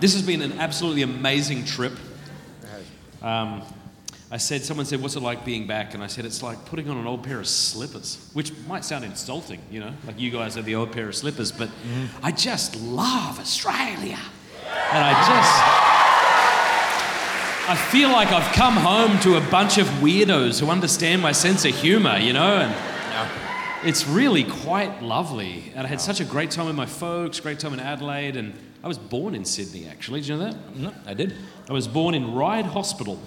This has been an absolutely amazing trip. Um, I said, someone said, what's it like being back? And I said, it's like putting on an old pair of slippers, which might sound insulting, you know, like you guys are the old pair of slippers, but I just love Australia. And I just, I feel like I've come home to a bunch of weirdos who understand my sense of humor, you know, and it's really quite lovely. And I had such a great time with my folks, great time in Adelaide, and I was born in Sydney, actually. Did you know that? No, I did. I was born in Ryde Hospital.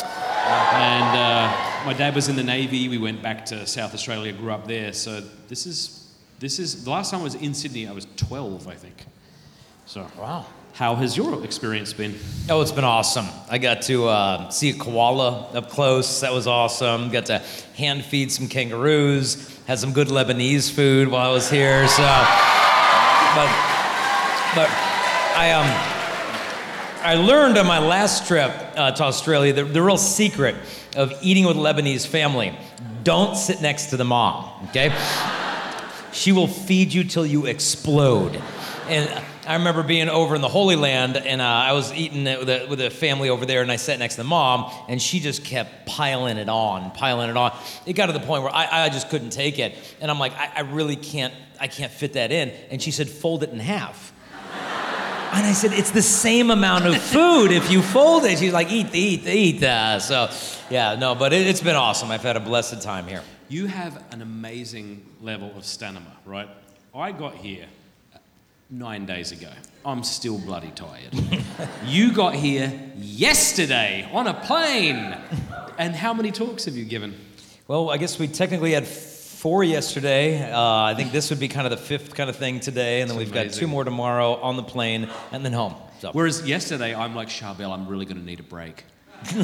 And uh, my dad was in the Navy. We went back to South Australia, grew up there. So this is, this is, the last time I was in Sydney, I was 12, I think. So, Wow. how has your experience been? Oh, it's been awesome. I got to uh, see a koala up close. That was awesome. Got to hand feed some kangaroos. Had some good Lebanese food while I was here. So, but, but I um. I learned on my last trip uh, to Australia the, the real secret of eating with Lebanese family. Don't sit next to the mom, okay? She will feed you till you explode. And I remember being over in the Holy Land, and uh, I was eating it with a, with a family over there, and I sat next to the mom, and she just kept piling it on, piling it on. It got to the point where I, I just couldn't take it, and I'm like, I, I really can't, I can't fit that in. And she said, fold it in half. And I said, it's the same amount of food if you fold it. She's like, eat, eat, eat. Uh, so, yeah, no, but it, it's been awesome. I've had a blessed time here. You have an amazing level of stamina, right? I got here nine days ago. I'm still bloody tired. you got here yesterday on a plane. And how many talks have you given? Well, I guess we technically had four yesterday. Uh, I think this would be kind of the fifth kind of thing today, and then It's we've got two more tomorrow on the plane, and then home. So. Whereas yesterday, I'm like, Charbel, I'm really going to need a break.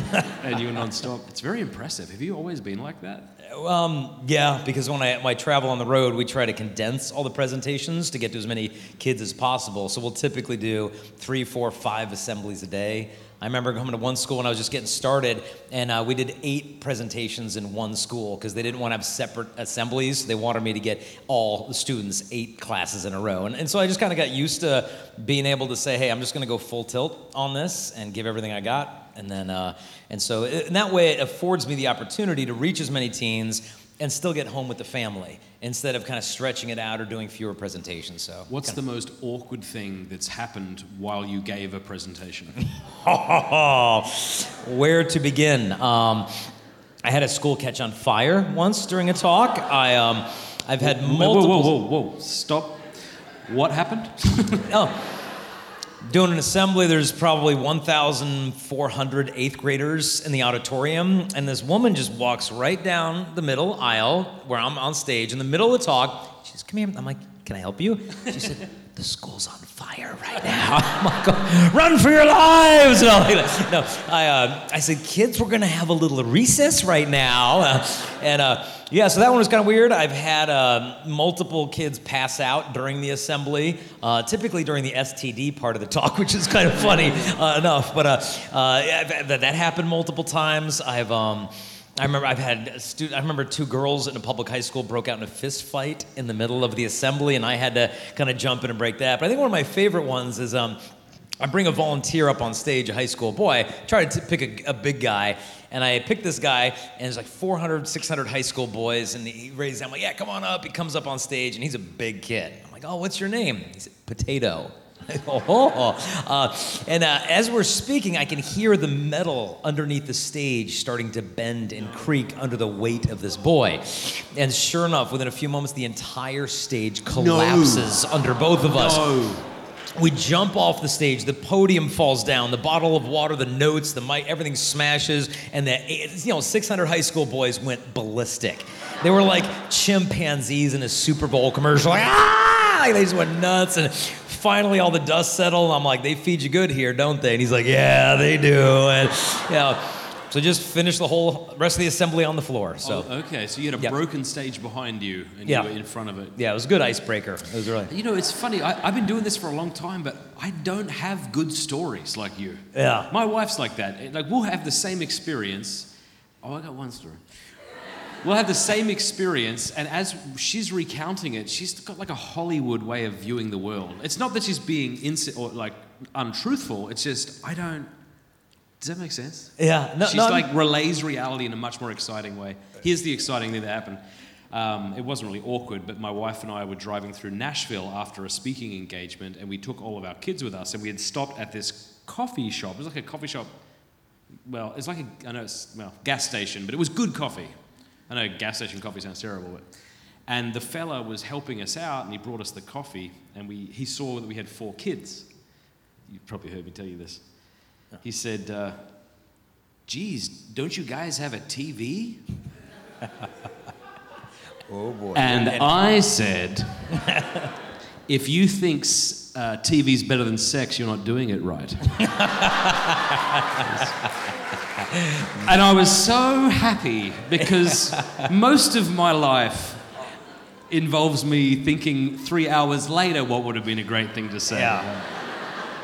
and you're non-stop. It's very impressive. Have you always been like that? Um, yeah, because when I, when I travel on the road, we try to condense all the presentations to get to as many kids as possible. So we'll typically do three, four, five assemblies a day. I remember coming to one school when I was just getting started, and uh, we did eight presentations in one school because they didn't want to have separate assemblies. They wanted me to get all the students eight classes in a row. And, and so I just kind of got used to being able to say, hey, I'm just going to go full tilt on this and give everything I got and then uh, and so in that way it affords me the opportunity to reach as many teens and still get home with the family instead of kind of stretching it out or doing fewer presentations so What's the most awkward thing that's happened while you gave a presentation? where to begin um, i had a school catch on fire once during a talk i um, i've had whoa, multiple whoa, whoa, whoa! Stop. What happened? Oh. Doing an assembly, there's probably 1,400 eighth graders in the auditorium, and this woman just walks right down the middle aisle where I'm on stage in the middle of the talk. She says, Come here. I'm like, Can I help you? She said, The school's on fire right now. Like, "Oh, Run for your lives! And all like that. No, I, uh, I said, Kids, we're going to have a little recess right now. Uh, and uh, yeah, so that one was kind of weird. I've had uh, multiple kids pass out during the assembly, uh, typically during the STD part of the talk, which is kind of funny uh, enough. But that, that happened multiple times. I've. Um, I remember I've had stu- I remember two girls in a public high school broke out in a fist fight in the middle of the assembly, and I had to kind of jump in and break that. But I think one of my favorite ones is um, I bring a volunteer up on stage, a high school boy. Try to pick a, a big guy, and I picked this guy, and there's like 400, 600 high school boys, and he raised his. I'm like, yeah, come on up. He comes up on stage, and he's a big kid. I'm like, oh, what's your name? He said, Potato. oh, uh, and uh, as we're speaking, I can hear the metal underneath the stage starting to bend and creak under the weight of this boy. And sure enough, within a few moments, the entire stage collapses under both of us. No. We jump off the stage, the podium falls down, the bottle of water, the notes, the mic, everything smashes, and the you know 600 high school boys went ballistic. They were like chimpanzees in a Super Bowl commercial, like ah! Like, they just went nuts. And finally, all the dust settled. I'm like, they feed you good here, don't they? And he's like, yeah, they do. And you know, so just finish the whole rest of the assembly on the floor. So Oh, okay, so you had a Yeah. broken stage behind you and Yeah. you were in front of it. yeah, it was a good icebreaker. It was really You know, it's funny. I, I've been doing this for a long time, but I don't have good stories like you. Yeah. My wife's like that. Like, we'll have the same experience. Oh, I got one story. We'll have the same experience, and as she's recounting it, she's got like a Hollywood way of viewing the world. It's not that she's being insi- or like untruthful. It's just I don't. Does that make sense? Yeah, no, she's no, like relays reality in a much more exciting way. Here's the exciting thing that happened. Um, it wasn't really awkward, but my wife and I were driving through Nashville after a speaking engagement, and we took all of our kids with us, and we had stopped at this coffee shop. It was like a coffee shop. Well, it's like a I know it's well gas station, but it was good coffee. I know gas station coffee sounds terrible, but and the fella was helping us out, and he brought us the coffee, and we he saw that we had four kids. You've probably heard me tell you this. He said, uh, "Geez, don't you guys have a TV?" Oh boy. And I said, if you think uh, TV's better than sex, you're not doing it right. and I was so happy because most of my life involves me thinking three hours later what would have been a great thing to say. yeah.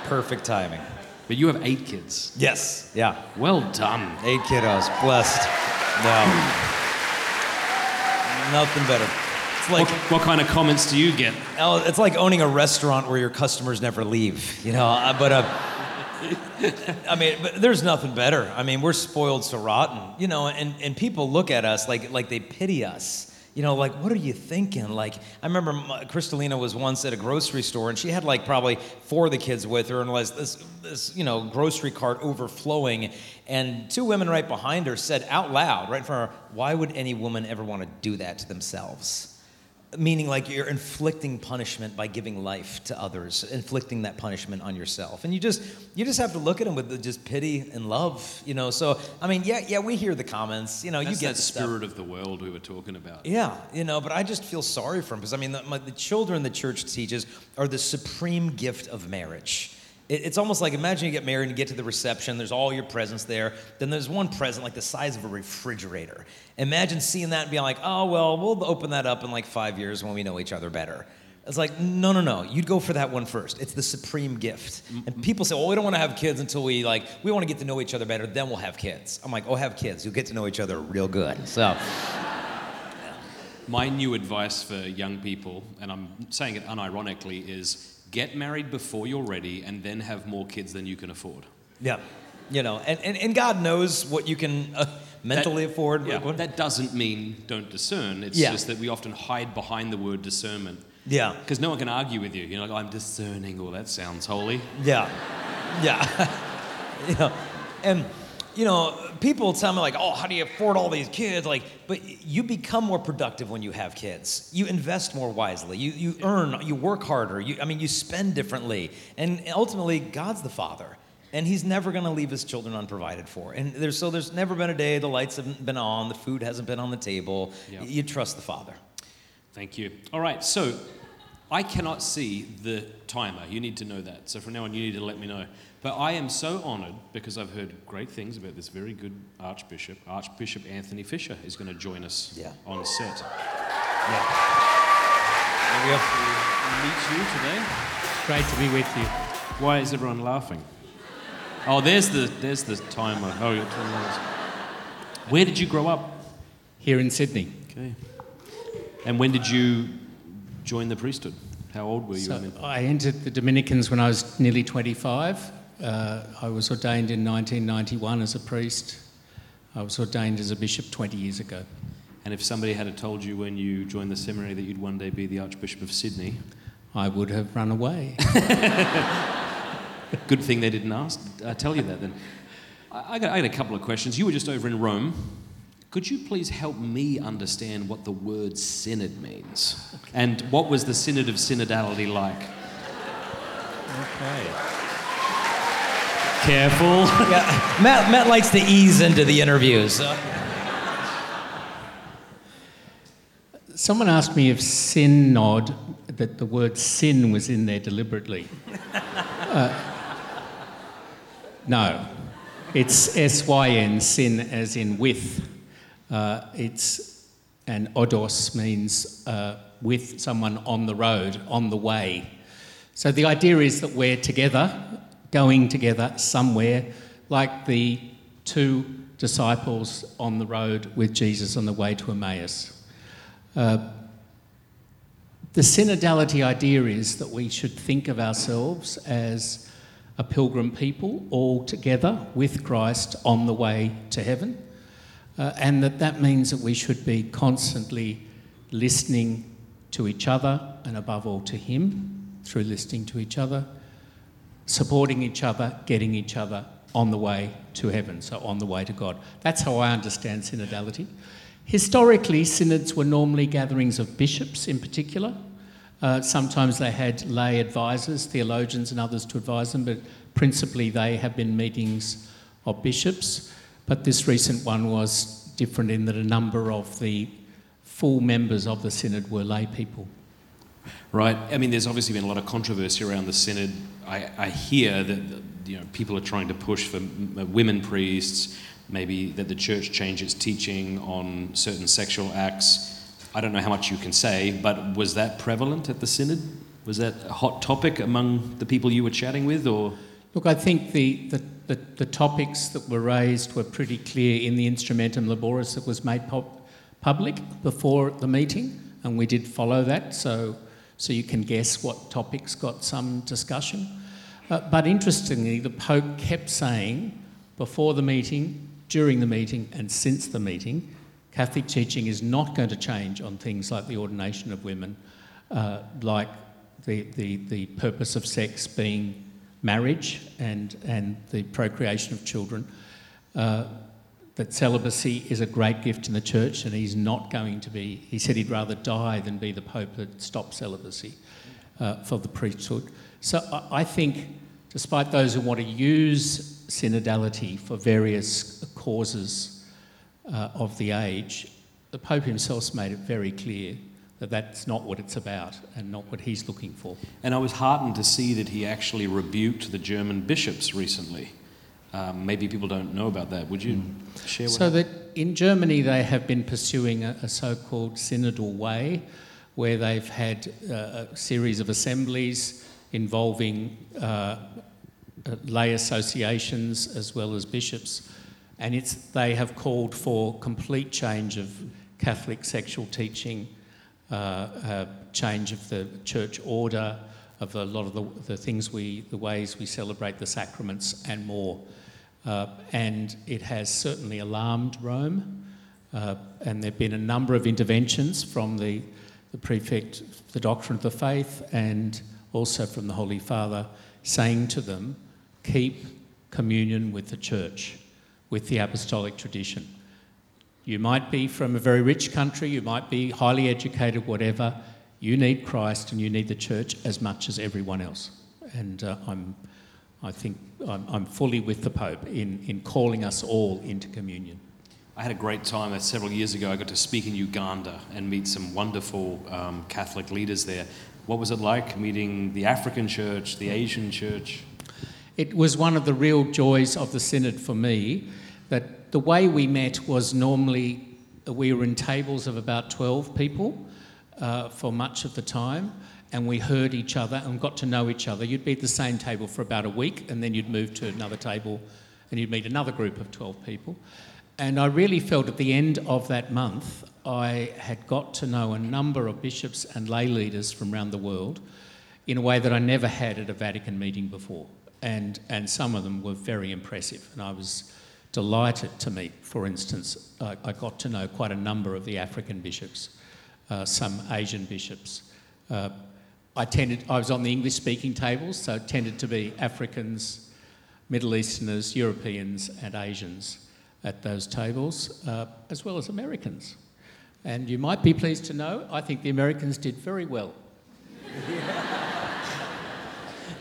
Perfect timing. But you have eight kids. Yes. Yeah. Well done. Eight kiddos. Blessed. No. Nothing better. It's like What, what kind of comments do you get? oh, it's like owning a restaurant where your customers never leave. You know. uh, But uh, I mean, but there's nothing better. I mean, we're spoiled so rotten. You know, and and people look at us like like they pity us. You know, like, what are you thinking? Like, I remember my, Crystalina was once at a grocery store and she had like probably four of the kids with her and was this, this, you know, grocery cart overflowing. And two women right behind her said out loud, right in front of her, why would any woman ever want to do that to themselves? Meaning, like, you're inflicting punishment by giving life to others, inflicting that punishment on yourself. And you just, you just have to look at them with just pity and love, you know? So, I mean, yeah, yeah, we hear the comments, you know, That's you get that the stuff. spirit of the world we were talking about. Yeah, you know, but I just feel sorry for him because I mean, the, my, the children the church teaches are the supreme gift of marriage. It, it's almost like imagine you get married and you get to the reception, there's all your presents there. Then there's one present like the size of a refrigerator. Imagine seeing that and being like, oh, well, we'll open that up in like five years when we know each other better. It's like, no, no, no. You'd go for that one first. It's the supreme gift. And mm-hmm. people say, well, we don't want to have kids until we like, we want to get to know each other better, then we'll have kids. I'm like, oh, have kids. You'll get to know each other real good. So. My new advice for young people, and I'm saying it unironically, is get married before you're ready and then have more kids than you can afford. Yeah. You know, and, and, and God knows what you can uh, mentally That- afford. Yeah, that doesn't mean don't discern. It's Yeah. just that we often hide behind the word discernment. yeah. Because no one can argue with you. You're like, I'm discerning. Well, that sounds holy. Yeah. Yeah. you know, and, you know, people tell me, like, oh, how do you afford all these kids? Like, but you become more productive when you have kids. You invest more wisely. You, you earn, you work harder. You, I mean, you spend differently. And ultimately, God's the father. And he's never going to leave his children unprovided for. And there's, so there's never been a day the lights haven't been on, the food hasn't been on the table. Yeah. You trust the father. Thank you. All right, so I cannot see the timer. You need to know that. So from now on, you need to let me know. But I am so honored because I've heard great things about this very good Archbishop. Archbishop Anthony Fisher is going to join us Yeah. on set. Yeah. There we go. Meet you today. Great to be with you. Why is everyone laughing? Oh, there's the there's the timer. Oh, you're 10 minutes. Where did you grow up? Here in Sydney. Okay. And when did you join the priesthood? How old were you? So I entered the Dominicans when I was nearly 25. Uh, I was ordained in 1991 as a priest. I was ordained as a bishop 20 years ago. and if somebody had told you when you joined the seminary that you'd one day be the Archbishop of Sydney, I would have run away. good thing they didn't ask, I tell you that then. I, I, got, I got a couple of questions. You were just over in Rome. Could you please help me understand what the word synod means? And what was the synod of synodality like? okay. Careful. Yeah, Matt, Matt likes to ease into the interviews. Someone asked me if sin nod, that the word sin was in there deliberately. Uh, no. It's S Y N, sin as in with. Uh, it's, and odos means uh, with someone on the road, on the way. So the idea is that we're together, going together somewhere, like the two disciples on the road with Jesus on the way to Emmaus. Uh, the synodality idea is that we should think of ourselves as a pilgrim people all together with Christ on the way to heaven, uh, and that that means that we should be constantly listening to each other and above all to Him through listening to each other, supporting each other, getting each other on the way to heaven, so on the way to God. That's how I understand synodality. Historically, synods were normally gatherings of bishops in particular. Uh, sometimes they had lay advisors, theologians, and others to advise them, but principally they have been meetings of bishops. But this recent one was different in that a number of the full members of the synod were lay people. Right. I mean, there's obviously been a lot of controversy around the synod. I, I hear that you know people are trying to push for women priests, maybe that the church change its teaching on certain sexual acts. I don't know how much you can say, but was that prevalent at the synod? Was that a hot topic among the people you were chatting with, or? Look, I think the, the, the, the topics that were raised were pretty clear in the instrumentum laboris that was made pop- public before the meeting, and we did follow that. So, so you can guess what topics got some discussion. Uh, but interestingly, the Pope kept saying before the meeting, during the meeting, and since the meeting, Catholic teaching is not going to change on things like the ordination of women, uh, like the, the, the purpose of sex being marriage and, and the procreation of children. Uh, that celibacy is a great gift in the church, and he's not going to be, he said he'd rather die than be the Pope that stops celibacy uh, for the priesthood. So I think, despite those who want to use synodality for various causes uh, of the age, the Pope himself made it very clear that that's not what it's about and not what he's looking for. And I was heartened to see that he actually rebuked the German bishops recently. Um, maybe people don't know about that. Would you mm. share? so that in Germany they have been pursuing a, a so-called synodal way, where they've had uh, a series of assemblies involving uh, uh, lay associations as well as bishops. And it's, they have called for complete change of Catholic sexual teaching, uh, change of the church order, of a lot of the, the, things we, the ways we celebrate the sacraments, and more. Uh, and it has certainly alarmed Rome. Uh, and there have been a number of interventions from the, the prefect, the doctrine of the faith, and also from the Holy Father, saying to them, keep communion with the church, with the apostolic tradition. You might be from a very rich country, you might be highly educated, whatever. You need Christ and you need the church as much as everyone else. And uh, I'm, I think I'm, I'm fully with the Pope in, in calling us all into communion. I had a great time uh, several years ago. I got to speak in Uganda and meet some wonderful um, Catholic leaders there. What was it like meeting the African church, the Asian church? It was one of the real joys of the synod for me that the way we met was normally we were in tables of about 12 people uh, for much of the time and we heard each other and got to know each other. You'd be at the same table for about a week and then you'd move to another table and you'd meet another group of 12 people. And I really felt at the end of that month, I had got to know a number of bishops and lay leaders from around the world in a way that I never had at a Vatican meeting before. And, and some of them were very impressive. And I was delighted to meet, for instance, I, I got to know quite a number of the African bishops, uh, some Asian bishops. Uh, I, tended, I was on the English speaking tables, so it tended to be Africans, Middle Easterners, Europeans, and Asians at those tables, uh, as well as Americans. And you might be pleased to know, I think the Americans did very well.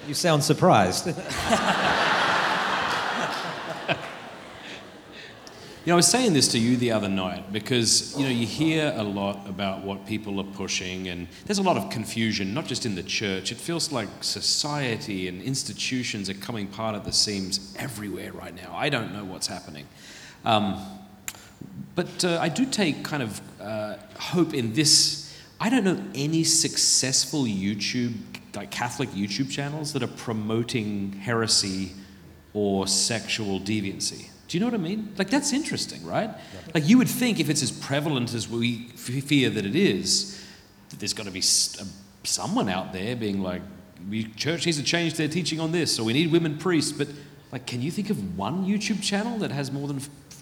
you sound surprised. You know, I was saying this to you the other night because, you know, you hear a lot about what people are pushing, and there's a lot of confusion, not just in the church. It feels like society and institutions are coming apart at the seams everywhere right now. I don't know what's happening. Um, but uh, I do take kind of uh, hope in this. I don't know any successful YouTube, like Catholic YouTube channels that are promoting heresy or sexual deviancy. Do you know what I mean? Like, that's interesting, right? Like, you would think if it's as prevalent as we fear that it is, that there's got to be someone out there being like, church needs to change their teaching on this, or we need women priests. But, like, can you think of one YouTube channel that has more than,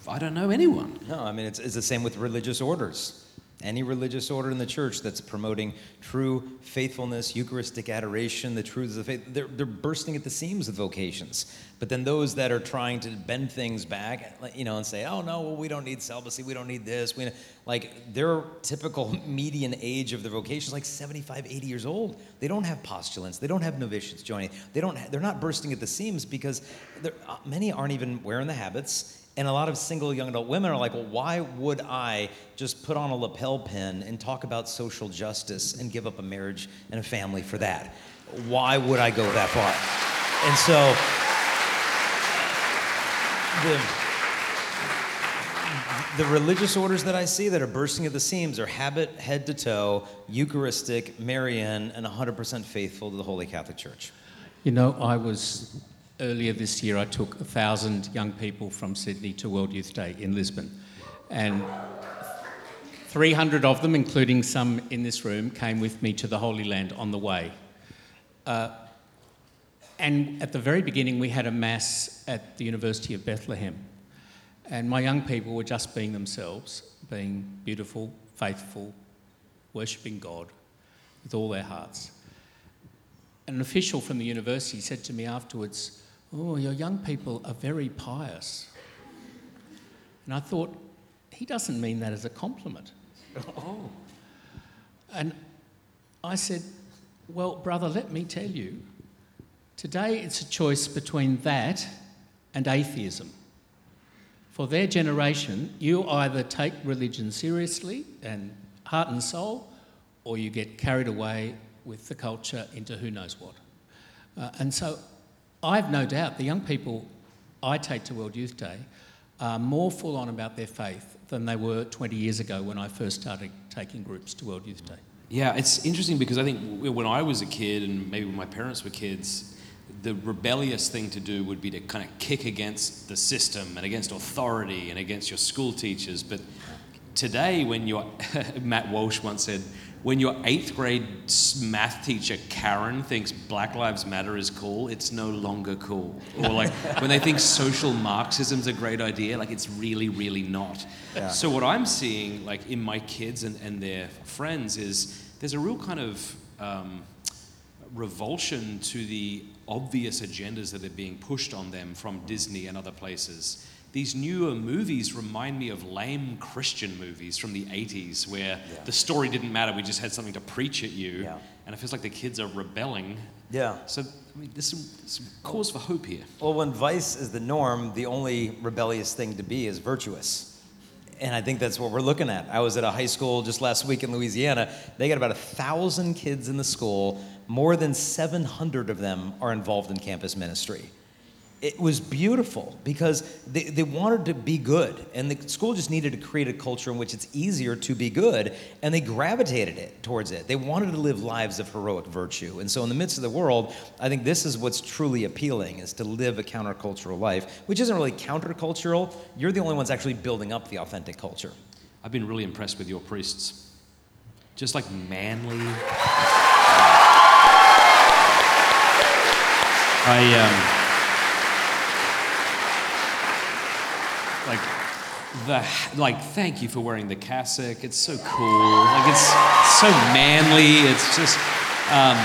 I don't know, anyone? No, I mean, it's, it's the same with religious orders. Any religious order in the church that's promoting true faithfulness, Eucharistic adoration, the truths of the faith, they're, they're bursting at the seams with vocations. But then those that are trying to bend things back, you know, and say, oh no, well, we don't need celibacy, we don't need this. We, like, their typical median age of their vocation is like 75, 80 years old. They don't have postulants, they don't have novitiates joining. They don't, they're not bursting at the seams because uh, many aren't even wearing the habits and a lot of single young adult women are like, well, why would I just put on a lapel pin and talk about social justice and give up a marriage and a family for that? Why would I go that far? And so, the, the religious orders that I see that are bursting at the seams are habit, head to toe, Eucharistic, Marian, and 100% faithful to the Holy Catholic Church. You know, I was earlier this year. I took a thousand young people from Sydney to World Youth Day in Lisbon, and 300 of them, including some in this room, came with me to the Holy Land on the way. Uh, and at the very beginning, we had a mass at the University of Bethlehem, and my young people were just being themselves, being beautiful, faithful, worshipping God with all their hearts an official from the university said to me afterwards, Oh, your young people are very pious. And I thought, he doesn't mean that as a compliment. Oh. And I said, Well, brother, let me tell you, today it's a choice between that and atheism. For their generation, you either take religion seriously and heart and soul, or you get carried away with the culture into who knows what. Uh, and so I've no doubt the young people I take to World Youth Day are more full on about their faith than they were 20 years ago when I first started taking groups to World Youth Day. Yeah, it's interesting because I think when I was a kid and maybe when my parents were kids, the rebellious thing to do would be to kind of kick against the system and against authority and against your school teachers. But today, when your Matt Walsh once said, when your eighth grade math teacher Karen thinks Black Lives Matter is cool, it's no longer cool. Or like when they think social Marxism's a great idea, like it's really, really not. So what I'm seeing, like in my kids and, and their friends, is there's a real kind of um, revulsion to the obvious agendas that are being pushed on them from Disney and other places. These newer movies remind me of lame Christian movies from the 80s where the story didn't matter, we just had something to preach at you. Yeah. And it feels like the kids are rebelling. Yeah. So, I mean, there's some, some cause for hope here. Well, when vice is the norm, the only rebellious thing to be is virtuous. And I think that's what we're looking at. I was at a high school just last week in Louisiana. They got about a thousand kids in the school. More than 700 of them are involved in campus ministry. It was beautiful because they, they wanted to be good, and the school just needed to create a culture in which it's easier to be good, and they gravitated it towards it. They wanted to live lives of heroic virtue, and so in the midst of the world, I think this is what's truly appealing: is to live a countercultural life, which isn't really countercultural. You're the only ones actually building up the authentic culture. I've been really impressed with your priests. Just like manly. I um, like the like. Thank you for wearing the cassock. It's so cool. Like it's so manly. It's just. Um,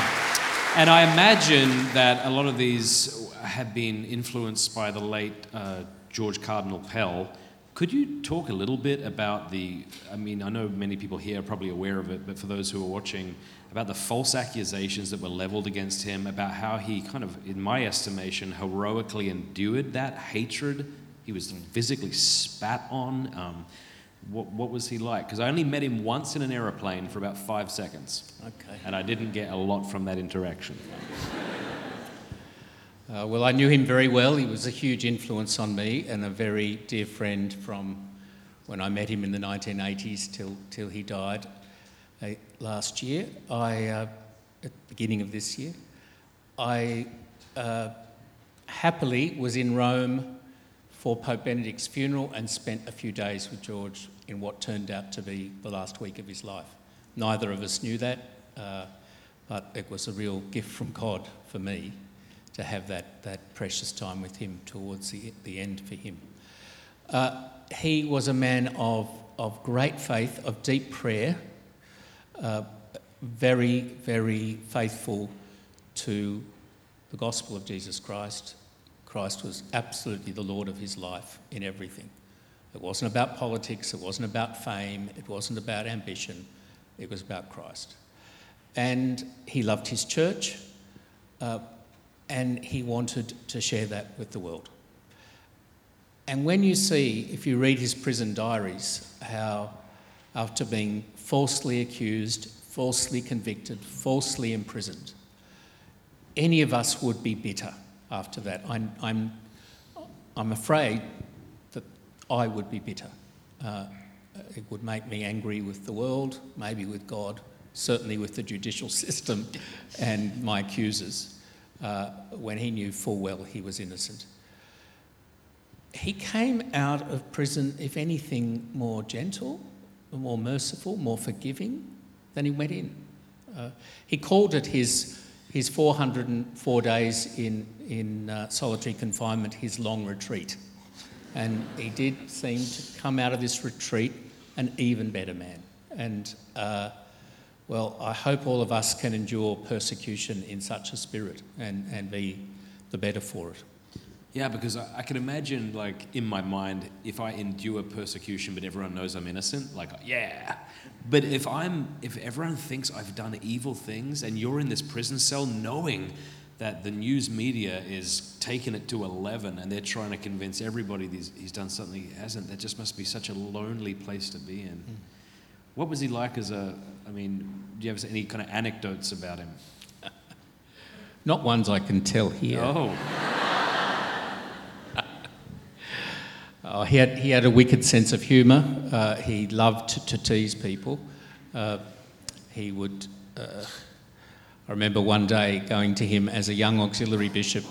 and I imagine that a lot of these have been influenced by the late uh, George Cardinal Pell. Could you talk a little bit about the? I mean, I know many people here are probably aware of it, but for those who are watching, about the false accusations that were leveled against him, about how he kind of, in my estimation, heroically endured that hatred. He was physically spat on. Um, what, what was he like? Because I only met him once in an aeroplane for about five seconds, Okay. and I didn't get a lot from that interaction. Uh, well, I knew him very well. He was a huge influence on me and a very dear friend from when I met him in the 1980s till, till he died last year. I, uh, at the beginning of this year, I uh, happily was in Rome for Pope Benedict's funeral and spent a few days with George in what turned out to be the last week of his life. Neither of us knew that, uh, but it was a real gift from God for me to have that, that precious time with him towards the, the end for him. Uh, he was a man of, of great faith, of deep prayer, uh, very, very faithful to the gospel of Jesus Christ. Christ was absolutely the Lord of his life in everything. It wasn't about politics, it wasn't about fame, it wasn't about ambition, it was about Christ. And he loved his church, uh, and he wanted to share that with the world. And when you see, if you read his prison diaries, how after being falsely accused, falsely convicted, falsely imprisoned, any of us would be bitter after that. I'm, I'm, I'm afraid that I would be bitter. Uh, it would make me angry with the world, maybe with God, certainly with the judicial system and my accusers, uh, when he knew full well he was innocent. He came out of prison, if anything, more gentle, more merciful, more forgiving than he went in. Uh, he called it his, his 404 days in, in uh, solitary confinement his long retreat. And he did seem to come out of this retreat an even better man. And uh, well, I hope all of us can endure persecution in such a spirit and, and be the better for it. Yeah, because I, I, can imagine, like, in my mind, if I endure persecution, but everyone knows I'm innocent, like, yeah. But if I'm, if everyone thinks I've done evil things, and you're in this prison cell, knowing that the news media is taking it to 11, and they're trying to convince everybody he's, he's done something he hasn't, that just must be such a lonely place to be in. Mm. What was he like as a, I mean, do you have any kind of anecdotes about him? Not ones I can tell here. Oh. Oh he, had, he had a wicked sense of humour. Uh, he loved to, to tease people. Uh, he would. Uh, I remember one day going to him as a young auxiliary bishop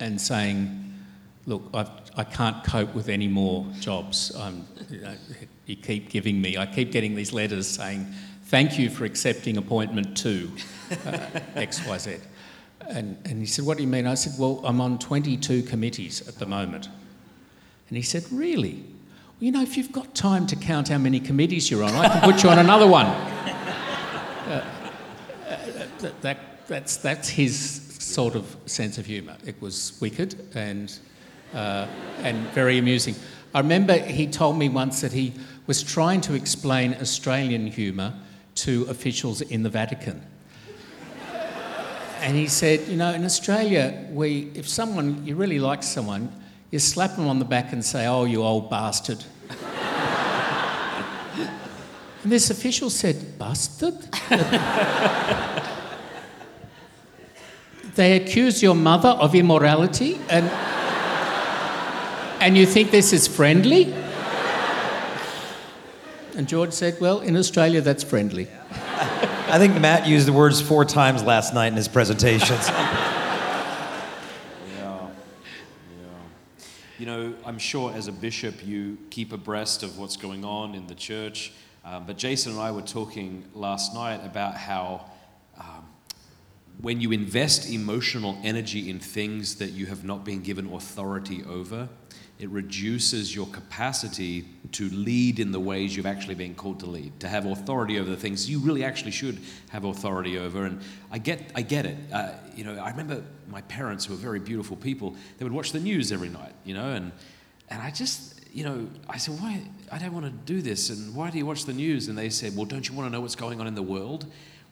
and saying, Look, I've, I can not cope with any more jobs. You, know, you keep giving me, I keep getting these letters saying, Thank you for accepting appointment two, uh, XYZ. And, and he said, What do you mean? I said, Well, I'm on 22 committees at the moment. And he said, Really? Well, you know, if you've got time to count how many committees you're on, I can put you on another one. Uh, uh, that, that, that's, that's his sort of sense of humour. It was wicked and, uh, and very amusing. I remember he told me once that he was trying to explain Australian humour to officials in the Vatican. and he said, you know, in Australia, we, if someone, you really like someone, you slap them on the back and say, oh, you old bastard. and this official said, bastard? they accuse your mother of immorality and, and you think this is friendly? And George said, Well, in Australia, that's friendly. I think Matt used the words four times last night in his presentations. yeah. Yeah. You know, I'm sure as a bishop, you keep abreast of what's going on in the church. Um, but Jason and I were talking last night about how um, when you invest emotional energy in things that you have not been given authority over, it reduces your capacity to lead in the ways you've actually been called to lead, to have authority over the things you really actually should have authority over. And I get, I get it. Uh, you know, I remember my parents, who were very beautiful people, they would watch the news every night, you know, and, and I just, you know, I said, why, I don't want to do this. And why do you watch the news? And they said, well, don't you want to know what's going on in the world?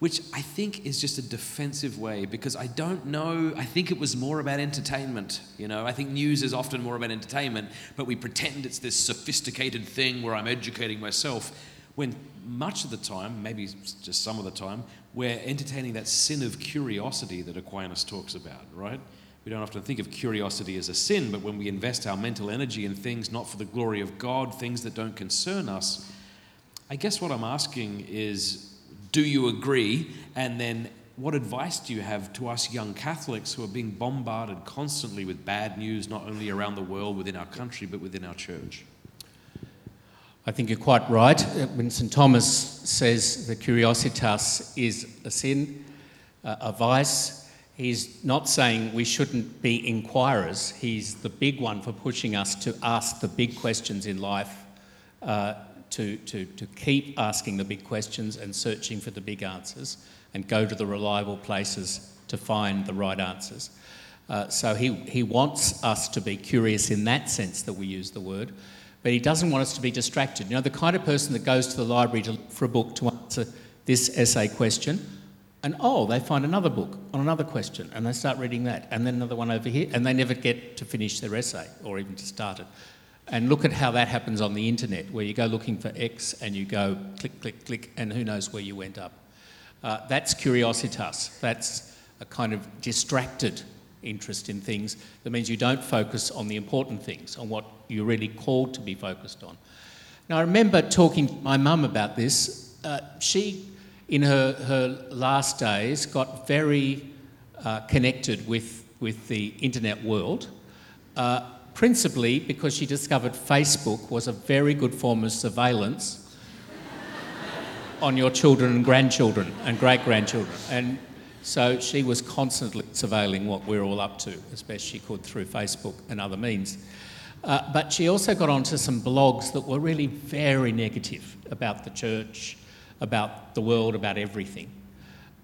which I think is just a defensive way because I don't know. I think it was more about entertainment. You know, I think news is often more about entertainment, but we pretend it's this sophisticated thing where I'm educating myself. When much of the time, maybe just some of the time, we're entertaining that sin of curiosity that Aquinas talks about, right? We don't often think of curiosity as a sin, but when we invest our mental energy in things not for the glory of God, things that don't concern us, I guess what I'm asking is do you agree? And then what advice do you have to us young Catholics who are being bombarded constantly with bad news, not only around the world, within our country, but within our church? I think you're quite right. When St. Thomas says the curiositas is a sin, uh, a vice, he's not saying we shouldn't be inquirers. He's the big one for pushing us to ask the big questions in life, uh, to, to, to keep asking the big questions and searching for the big answers and go to the reliable places to find the right answers. Uh, so he, he wants us to be curious in that sense that we use the word, but he doesn't want us to be distracted. You know, the kind of person that goes to the library to for a book to answer this essay question, and oh, they find another book on another question, and they start reading that, and then another one over here, and they never get to finish their essay or even to start it. And look at how that happens on the internet, where you go looking for X and you go click, click, click, and who knows where you went up. Uh, that's curiositas. That's a kind of distracted interest in things that means you don't focus on the important things, on what you're really called to be focused on. Now, I remember talking to my mum about this. Uh, she, in her, her last days, got very uh, connected with, with the internet world, uh, principally because she discovered Facebook was a very good form of surveillance on your children and grandchildren and great grandchildren. And so she was constantly surveilling what we're all up to as best she could through Facebook and other means. Uh, but she also got onto some blogs that were really very negative about the church, about the world, about everything.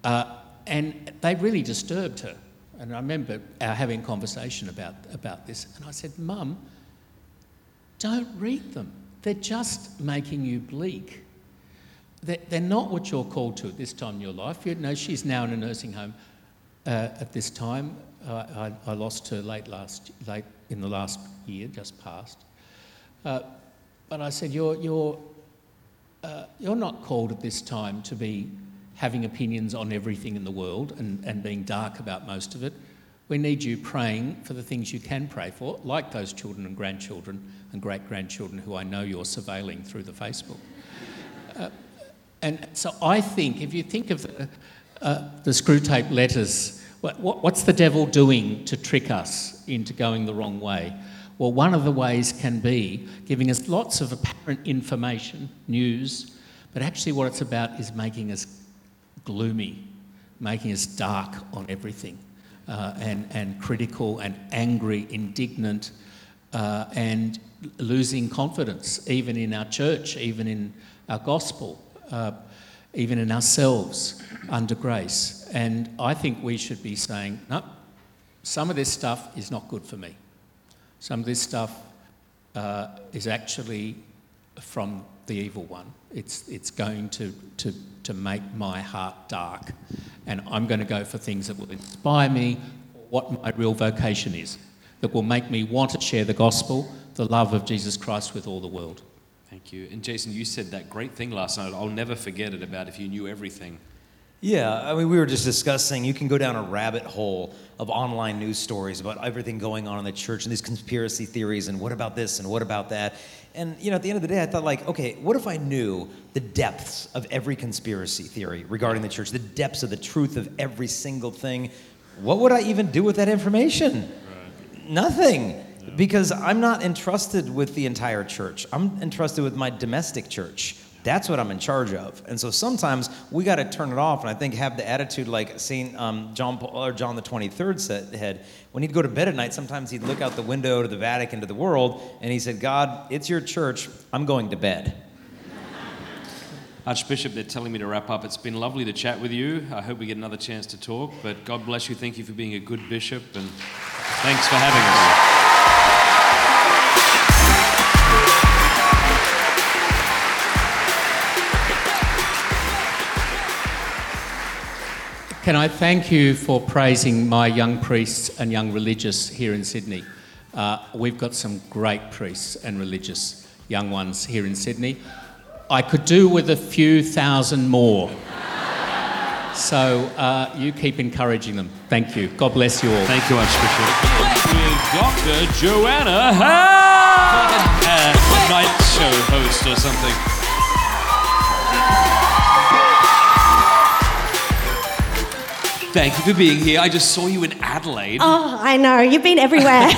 Uh, and they really disturbed her. And I remember our having conversation about, about this. And I said, Mum, don't read them. They're just making you bleak they're not what you're called to at this time in your life. You know, she's now in a nursing home uh, at this time. Uh, I, I, lost her late last, late in the last year, just passed. Uh, but I said, you're, you're, uh, you're not called at this time to be having opinions on everything in the world and, and being dark about most of it. We need you praying for the things you can pray for, like those children and grandchildren and great grandchildren who I know you're surveilling through the Facebook. Uh, and so I think, if you think of the, uh, the Screwtape letters, what, what, what's the devil doing to trick us into going the wrong way? Well, one of the ways can be giving us lots of apparent information, news, but actually what it's about is making us gloomy, making us dark on everything, uh, and, and critical and angry, indignant, uh, and losing confidence, even in our church, even in our gospel uh, even in ourselves under grace. And I think we should be saying, no, some of this stuff is not good for me. Some of this stuff uh, is actually from the evil one. It's, it's going to, to, to make my heart dark. And I'm going to go for things that will inspire me, what my real vocation is, that will make me want to share the gospel, the love of Jesus Christ with all the world. Thank you. And Jason, you said that great thing last night. I'll never forget it about if you knew everything. Yeah, I mean, we were just discussing you can go down a rabbit hole of online news stories about everything going on in the church and these conspiracy theories and what about this and what about that. And, you know, at the end of the day, I thought, like, okay, what if I knew the depths of every conspiracy theory regarding the church, the depths of the truth of every single thing? What would I even do with that information? Right. Nothing because I'm not entrusted with the entire church. I'm entrusted with my domestic church. That's what I'm in charge of. And so sometimes we got to turn it off and I think have the attitude like St. Um, John, Paul, or John the 23rd said, had. When he'd go to bed at night, sometimes he'd look out the window to the Vatican, to the world, and he said, God, it's your church. I'm going to bed. Archbishop, they're telling me to wrap up. It's been lovely to chat with you. I hope we get another chance to talk. But God bless you. Thank you for being a good bishop. And thanks for having us. Can I thank you for praising my young priests and young religious here in Sydney? Uh, we've got some great priests and religious young ones here in Sydney. I could do with a few thousand more. So uh, you keep encouraging them. Thank you. God bless you all. Thank you, Archbishop. With Dr. Joanna Howe! Uh, night show host or something. Thank you for being here. I just saw you in Adelaide. Oh, I know. You've been everywhere.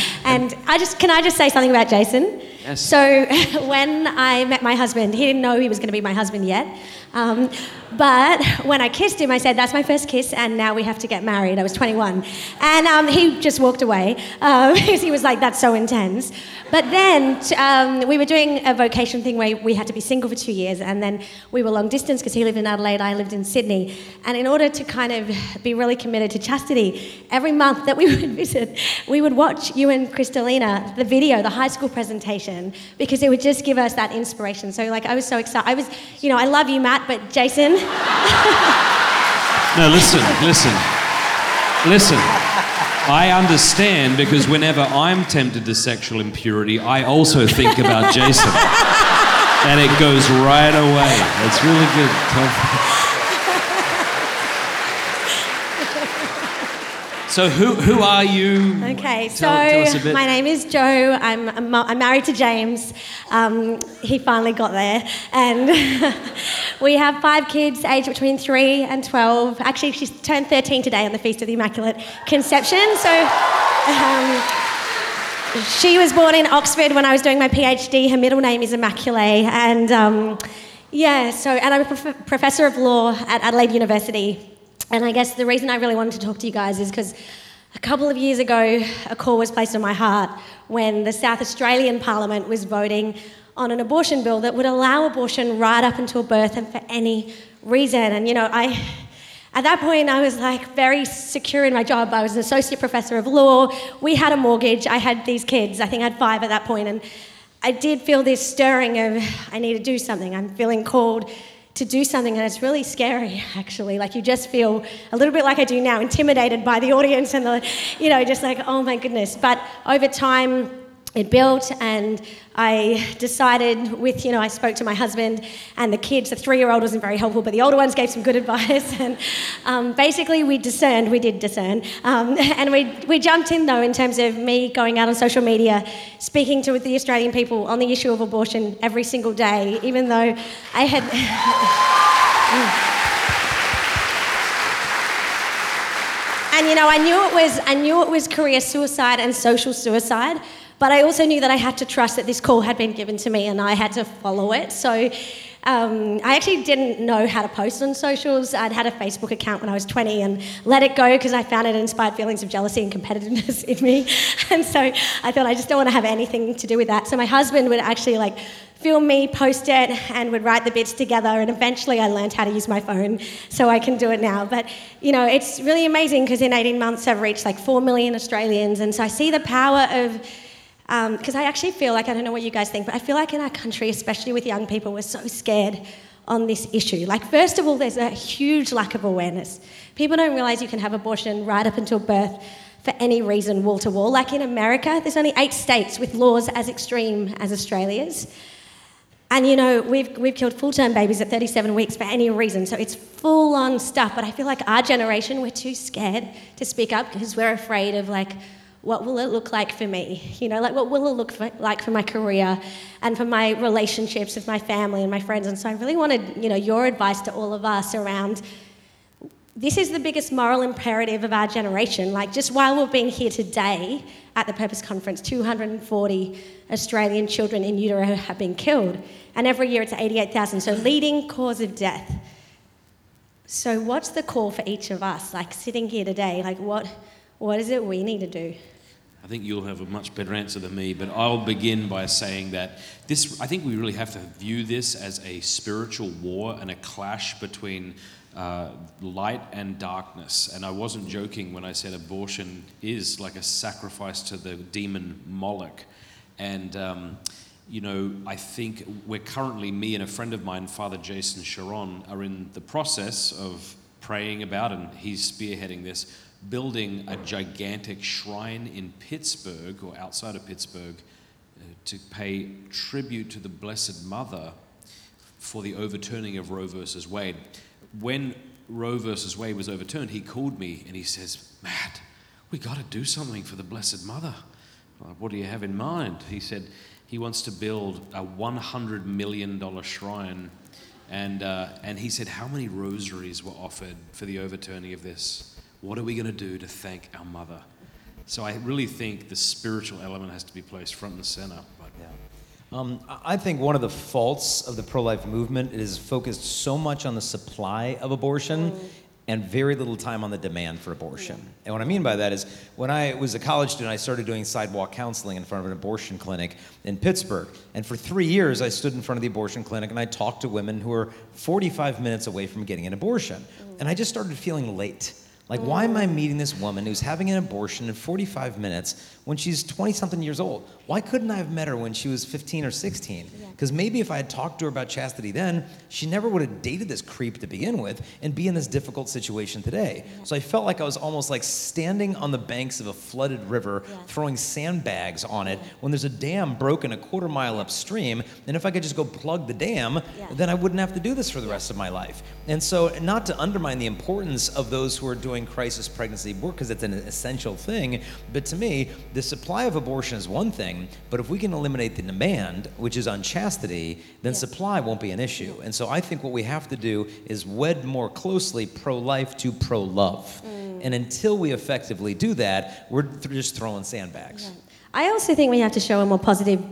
and I just can I just say something about Jason? Yes. So when I met my husband, he didn't know he was going to be my husband yet. Um, but when I kissed him, I said, "That's my first kiss, and now we have to get married." I was 21, and um, he just walked away um, because he was like, "That's so intense." But then um, we were doing a vocation thing where we had to be single for two years, and then we were long distance because he lived in Adelaide, I lived in Sydney. And in order to kind of be really committed to chastity, every month that we would visit, we would watch you and Crystalina, the video, the high school presentation, because it would just give us that inspiration. So, like, I was so excited. I was, you know, I love you, Matt, but Jason, No, listen, listen, listen. I understand because whenever I'm tempted to sexual impurity, I also think about Jason. And it goes right away. It's really good. So who, who are you? Okay, so Tell- tell a bit. my name is Joe. I'm, I'm, I'm married to James. Um, he finally got there. And we have five kids aged between 3 and 12. Actually, she's turned 13 today on the Feast of the Immaculate Conception. So um, she was born in Oxford when I was doing my PhD. Her middle name is Immaculate. And um, yeah, so, and I'm a prof- professor of law at Adelaide University. And I guess the reason I really wanted to talk to you guys is because a couple of years ago, a call was placed on my heart when the South Australian Parliament was voting on an abortion bill that would allow abortion right up until birth and for any reason. And you know, I at that point I was like very secure in my job. I was an associate professor of law. We had a mortgage. I had these kids. I think I had five at that point. and I did feel this stirring of I need to do something. I'm feeling called to do something, and it's really scary, actually. Like you just feel a little bit like I do now, intimidated by the audience and the, you know, just like, oh my goodness. But over time, it built, and I decided with, you know, I spoke to my husband and the kids. The three year old wasn't very helpful, but the older ones gave some good advice. And um, basically, we discerned, we did discern. Um, and we, we jumped in, though, in terms of me going out on social media, speaking to the Australian people on the issue of abortion every single day, even though I had. And you know, I knew it was I knew it was career suicide and social suicide, but I also knew that I had to trust that this call had been given to me and I had to follow it. So um, I actually didn't know how to post on socials. I'd had a Facebook account when I was 20 and let it go because I found it inspired feelings of jealousy and competitiveness in me. And so I thought I just don't want to have anything to do with that. So my husband would actually like film me, post it, and would write the bits together. And eventually I learned how to use my phone, so I can do it now. But, you know, it's really amazing because in 18 months I've reached like 4 million Australians. And so I see the power of, Um, because I actually feel like, I don't know what you guys think, but I feel like in our country, especially with young people, we're so scared on this issue. Like, first of all, there's a huge lack of awareness. People don't realize you can have abortion right up until birth for any reason, wall to wall. Like in America, there's only eight states with laws as extreme as Australia's. And you know, we've, we've killed full term babies at 37 weeks for any reason, so it's full on stuff. But I feel like our generation, we're too scared to speak up because we're afraid of like, what will it look like for me? You know, like what will it look for, like for my career and for my relationships with my family and my friends? And so I really wanted, you know, your advice to all of us around this is the biggest moral imperative of our generation. Like, just while we're being here today at the Purpose Conference, 240 Australian children in utero have been killed. And every year it's 88,000. So, leading cause of death. So, what's the call for each of us? Like, sitting here today, like, what, what is it we need to do? I think you'll have a much better answer than me, but I'll begin by saying that this, I think we really have to view this as a spiritual war and a clash between uh, light and darkness. And I wasn't joking when I said abortion is like a sacrifice to the demon Moloch. And, um, you know, I think we're currently, me and a friend of mine, Father Jason Sharon, are in the process of praying about, and he's spearheading this, building a gigantic shrine in Pittsburgh or outside of Pittsburgh uh, to pay tribute to the Blessed Mother for the overturning of Roe versus Wade. When Roe versus Wade was overturned, he called me and he says, Matt, we got to do something for the Blessed Mother. Like, what do you have in mind? He said he wants to build a $100 million shrine And, uh, and he said, How many rosaries were offered for the overturning of this? What are we going to do to thank our mother? So I really think the spiritual element has to be placed front and center. But Yeah. Um, I think one of the faults of the pro life movement is focused so much on the supply of abortion and very little time on the demand for abortion. And what I mean by that is when I was a college student, I started doing sidewalk counseling in front of an abortion clinic in Pittsburgh. And for three years, I stood in front of the abortion clinic and I talked to women who were 45 minutes away from getting an abortion. And I just started feeling late. Like, why am I meeting this woman who's having an abortion in 45 minutes when she's 20 something years old? Why couldn't I have met her when she was 15 or 16? Because maybe if I had talked to her about chastity then, she never would have dated this creep to begin with and be in this difficult situation today. So I felt like I was almost like standing on the banks of a flooded river, throwing sandbags on it when there's a dam broken a quarter mile upstream. And if I could just go plug the dam, Yeah. then I wouldn't have to do this for the rest of my life. And so, not to undermine the importance of those who are doing crisis pregnancy work, because it's an essential thing, but to me, the supply of abortion is one thing, but if we can eliminate the demand, which is on chastity, then Yeah. supply won't be an issue. And so, I think what we have to do is wed more closely pro life to pro love. Mm. And until we effectively do that, we're just throwing sandbags. I also think we have to show a more positive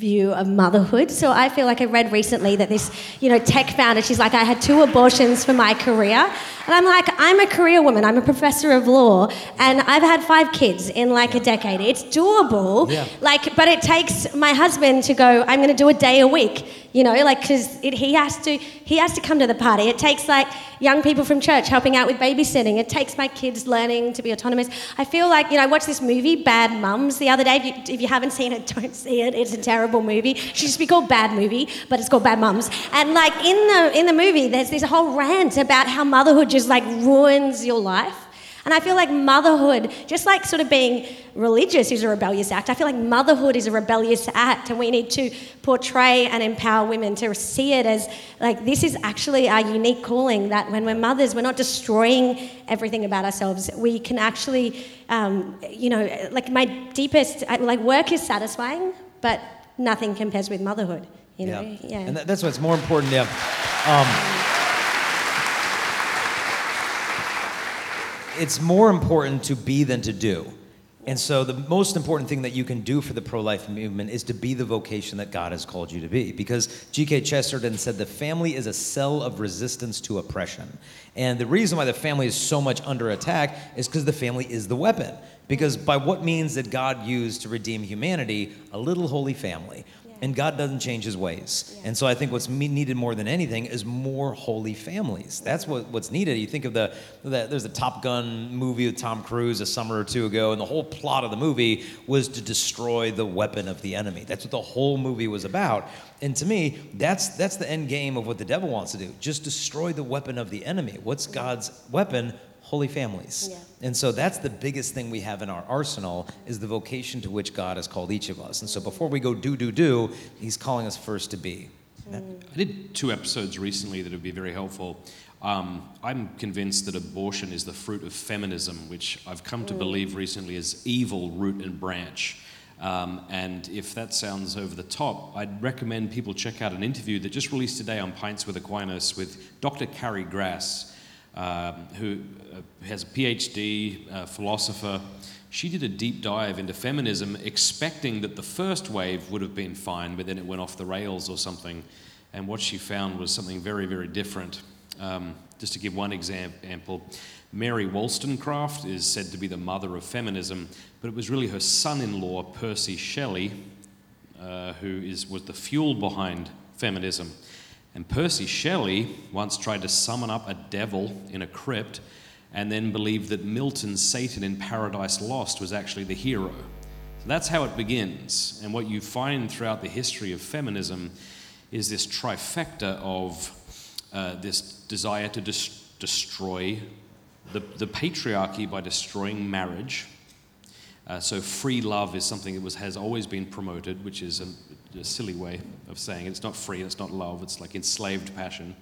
view of motherhood. So I feel like I read recently that this, you know, tech founder, she's like, I had two abortions for my career. And I'm like, I'm a career woman. I'm a professor of law, and I've had five kids in like a decade. It's doable. Yeah. Like, but it takes my husband to go. I'm going to do a day a week. You know, like because he has to he has to come to the party. It takes like young people from church helping out with babysitting. It takes my kids learning to be autonomous. I feel like you know I watched this movie Bad Mums the other day. If you, if you haven't seen it, don't see it. It's a terrible movie. It should just be called Bad Movie, but it's called Bad Mums. And like in the in the movie, there's this whole rant about how motherhood just like ruins your life. And I feel like motherhood, just like sort of being religious is a rebellious act, I feel like motherhood is a rebellious act, and we need to portray and empower women to see it as like this is actually our unique calling. That when we're mothers, we're not destroying everything about ourselves. We can actually, um, you know, like my deepest, like work is satisfying, but nothing compares with motherhood. You know, yeah. And that's what's more important. Yeah. Um, it's more important to be than to do. And so, the most important thing that you can do for the pro life movement is to be the vocation that God has called you to be. Because G.K. Chesterton said the family is a cell of resistance to oppression. And the reason why the family is so much under attack is because the family is the weapon. Because by what means did God use to redeem humanity? A little holy family. And God doesn't change his ways. And so I think what's needed more than anything is more holy families. That's what, what's needed. You think of the, the, there's a Top Gun movie with Tom Cruise a summer or two ago, and the whole plot of the movie was to destroy the weapon of the enemy. That's what the whole movie was about. And to me, that's, that's the end game of what the devil wants to do just destroy the weapon of the enemy. What's God's weapon? Holy families. Yeah. And so that's the biggest thing we have in our arsenal is the vocation to which God has called each of us. And so before we go do, do, do, he's calling us first to be. I did two episodes recently that would be very helpful. Um, I'm convinced that abortion is the fruit of feminism, which I've come to believe recently is evil root and branch. Um, and if that sounds over the top, I'd recommend people check out an interview that just released today on Pints with Aquinas with Dr. Carrie Gress, um, who uh, has a PhD, uh, philosopher. She did a deep dive into feminism, expecting that the first wave would have been fine, but then it went off the rails or something. And what she found was something very, very different. Um, just to give one example, Mary Wollstonecraft is said to be the mother of feminism, but it was really her son in law, Percy Shelley, uh, who is, was the fuel behind feminism. And Percy Shelley once tried to summon up a devil in a crypt and then believed that Milton's Satan in Paradise Lost was actually the hero. So that's how it begins. And what you find throughout the history of feminism is this trifecta of uh, this desire to des- destroy the, the patriarchy by destroying marriage. Uh, so free love is something that was, has always been promoted, which is a, a silly way of saying it. It's not free, it's not love, it's like enslaved passion.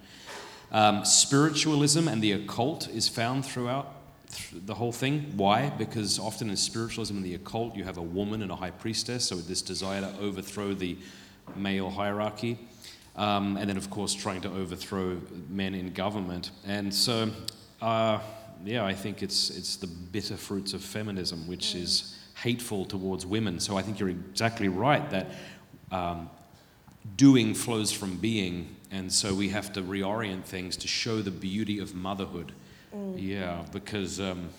Um, spiritualism and the occult is found throughout th- the whole thing. Why? Because often in spiritualism and the occult, you have a woman and a high priestess, so this desire to overthrow the male hierarchy. Um, and then, of course, trying to overthrow men in government. And so, uh, yeah, I think it's, it's the bitter fruits of feminism, which is hateful towards women. So I think you're exactly right that um, doing flows from being, and so we have to reorient things to show the beauty of motherhood. Yeah, because. Um,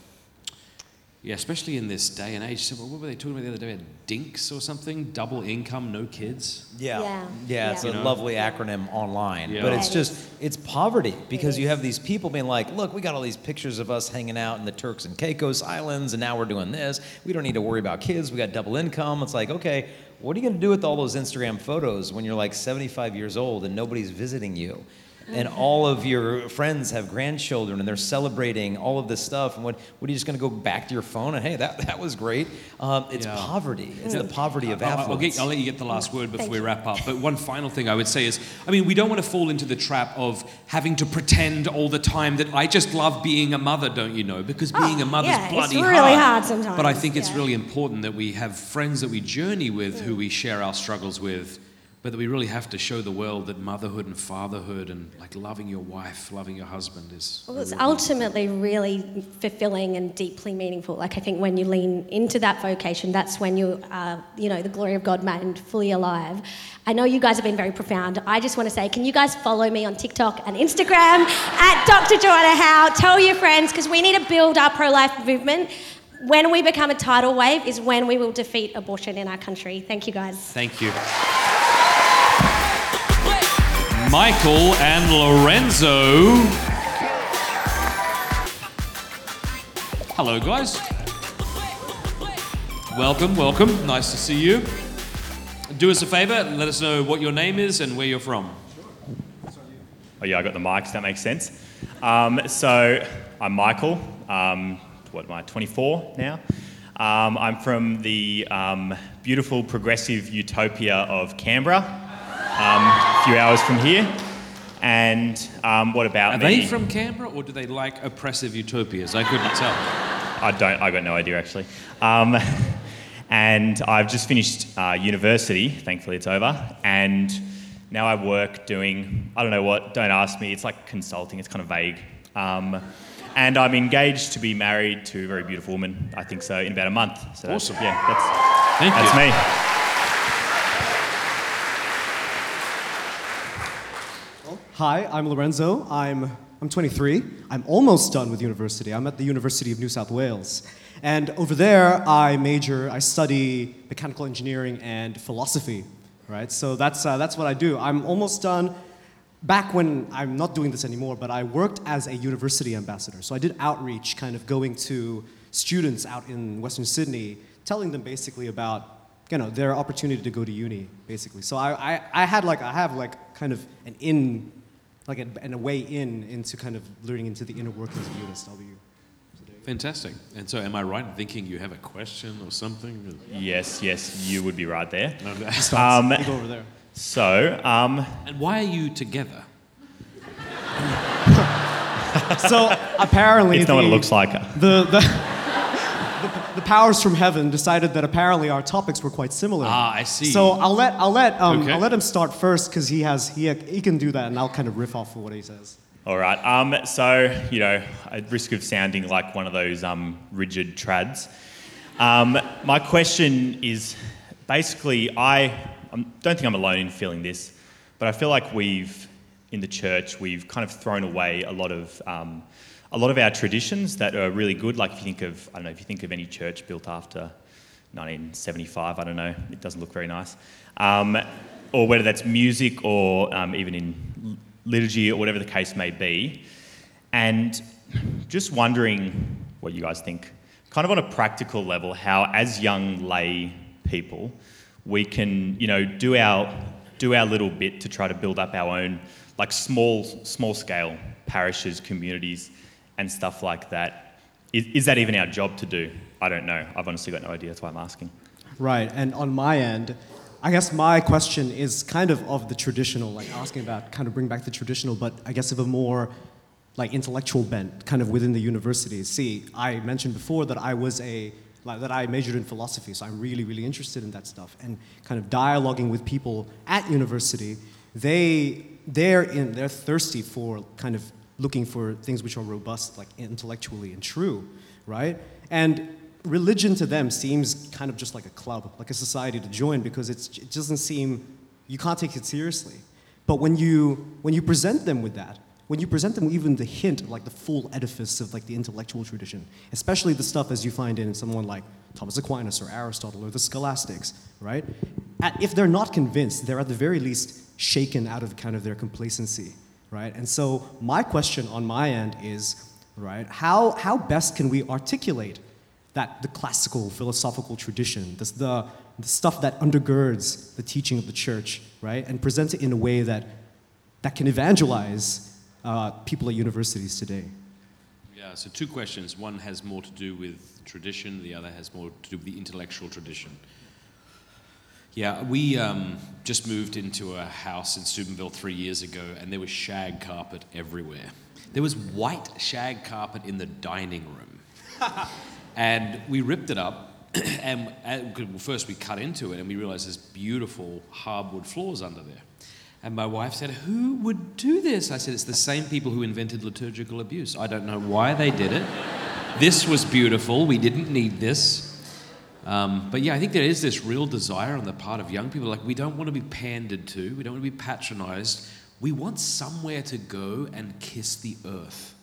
yeah, especially in this day and age. So what were they talking about the other day? About dinks or something? Double income, no kids. Yeah. Yeah. Yeah, it's Yeah. a You know? lovely acronym online. Yeah. But it's just, it's poverty because It you have these people being like, look, we got all these pictures of us hanging out in the Turks and Caicos Islands, and now we're doing this. We don't need to worry about kids. We got double income. It's like, okay, what are you going to do with all those Instagram photos when you're like 75 years old and nobody's visiting you? And all of your friends have grandchildren and they're celebrating all of this stuff. And what, what are you just going to go back to your phone and, hey, that, that was great? Um, it's Yeah. poverty. It's the poverty of I'll- I'll, get, I'll let you get the last word before Thank we wrap up. But one final thing I would say is I mean, we don't want to fall into the trap of having to pretend all the time that I just love being a mother, don't you know? Because being Oh, a mother's yeah, it's bloody really hard sometimes, But I think it's really important that we have friends that we journey with who we share our struggles with. But that we really have to show the world that motherhood and fatherhood and like loving your wife, loving your husband is. Well, it's ultimately really fulfilling and deeply meaningful. Like I think when you lean into that vocation, that's when you are, you know, the glory of God man fully alive. I know you guys have been very profound. I just want to say, can you guys follow me on TikTok and Instagram at Dr. Joanna Howe? Tell your friends because we need to build our pro-life movement. When we become a tidal wave is when we will defeat abortion in our country. Thank you guys. Thank you. Michael and Lorenzo. Hello, guys. Welcome, welcome. Nice to see you. Do us a favor, and let us know what your name is and where you're from. Oh yeah, I got the mics. That makes sense. Um, so I'm Michael. Um, what am I? 24 now. Um, I'm from the um, beautiful progressive utopia of Canberra, a few hours from here. And um, what about Are me? they from Canberra or do they like oppressive utopias? I couldn't tell. I don't. I got no idea actually. Um, and I've just finished uh, university. Thankfully, it's over. And now I work doing. I don't know what. Don't ask me. It's like consulting. It's kind of vague. Um, and I'm engaged to be married to a very beautiful woman. I think so in about a month. So Awesome. Yeah, that's Thank that's you. me. Hi, I'm Lorenzo. I'm, I'm 23. I'm almost done with university. I'm at the University of New South Wales. And over there, I major, I study mechanical engineering and philosophy, right? So that's, uh, that's what I do. I'm almost done. Back when I'm not doing this anymore, but I worked as a university ambassador. So I did outreach, kind of going to students out in Western Sydney, telling them basically about you know their opportunity to go to uni basically so i, I, I had like i have like kind of an in like a, and a way in into kind of learning into the inner workings of UNSW. Fantastic. And so, am I right in thinking you have a question or something? Yes, yes, you would be right there. Um, go over there. so, um, And why are you together? So apparently, it's not what it looks like. The, the, the, the powers from heaven decided that apparently our topics were quite similar. Ah, I see. So I'll let I'll let um, Okay. I'll let him start first because he has he he can do that, and I'll kind of riff off of what he says. All right. Um, so, you know, at risk of sounding like one of those um, rigid trads, um, my question is basically I I don't think I'm alone in feeling this, but I feel like we've, in the church, we've kind of thrown away a lot of. Um, a lot of our traditions that are really good, like if you think of, I don't know, if you think of any church built after 1975, I don't know, it doesn't look very nice. Um, or whether that's music or um, even in liturgy or whatever the case may be. And just wondering what you guys think, kind of on a practical level, how as young lay people, we can, you know, do our, do our little bit to try to build up our own, like small, small scale parishes, communities, and stuff like that. Is, is that even our job to do? I don't know. I've honestly got no idea. That's why I'm asking. Right, and on my end, I guess my question is kind of of the traditional, like asking about kind of bring back the traditional, but I guess of a more like intellectual bent, kind of within the university. See, I mentioned before that I was a like, that I majored in philosophy, so I'm really really interested in that stuff, and kind of dialoguing with people at university they they're in they're thirsty for kind of looking for things which are robust, like intellectually and true, right? And religion to them seems kind of just like a club, like a society to join, because it doesn't seem you can't take it seriously. But when you when you present them with that, when you present them even the hint of like the full edifice of like the intellectual tradition, especially the stuff as you find in someone like Thomas Aquinas or Aristotle or the scholastics, right? At, if they're not convinced, they're at the very least shaken out of kind of their complacency, right? And so my question on my end is, right, how, how best can we articulate that the classical philosophical tradition, the, the, stuff that undergirds the teaching of the church, right, and present it in a way that, that can evangelize uh, people at universities today? Yeah, so two questions. One has more to do with tradition, the other has more to do with the intellectual tradition. Yeah, we um, just moved into a house in Steubenville three years ago, and there was shag carpet everywhere. There was white shag carpet in the dining room. and we ripped it up, and, and well, first we cut into it, and we realized there's beautiful hardwood floors under there. And my wife said, Who would do this? I said, It's the same people who invented liturgical abuse. I don't know why they did it. this was beautiful. We didn't need this. Um, but yeah, I think there is this real desire on the part of young people. Like, we don't want to be pandered to, we don't want to be patronized. We want somewhere to go and kiss the earth.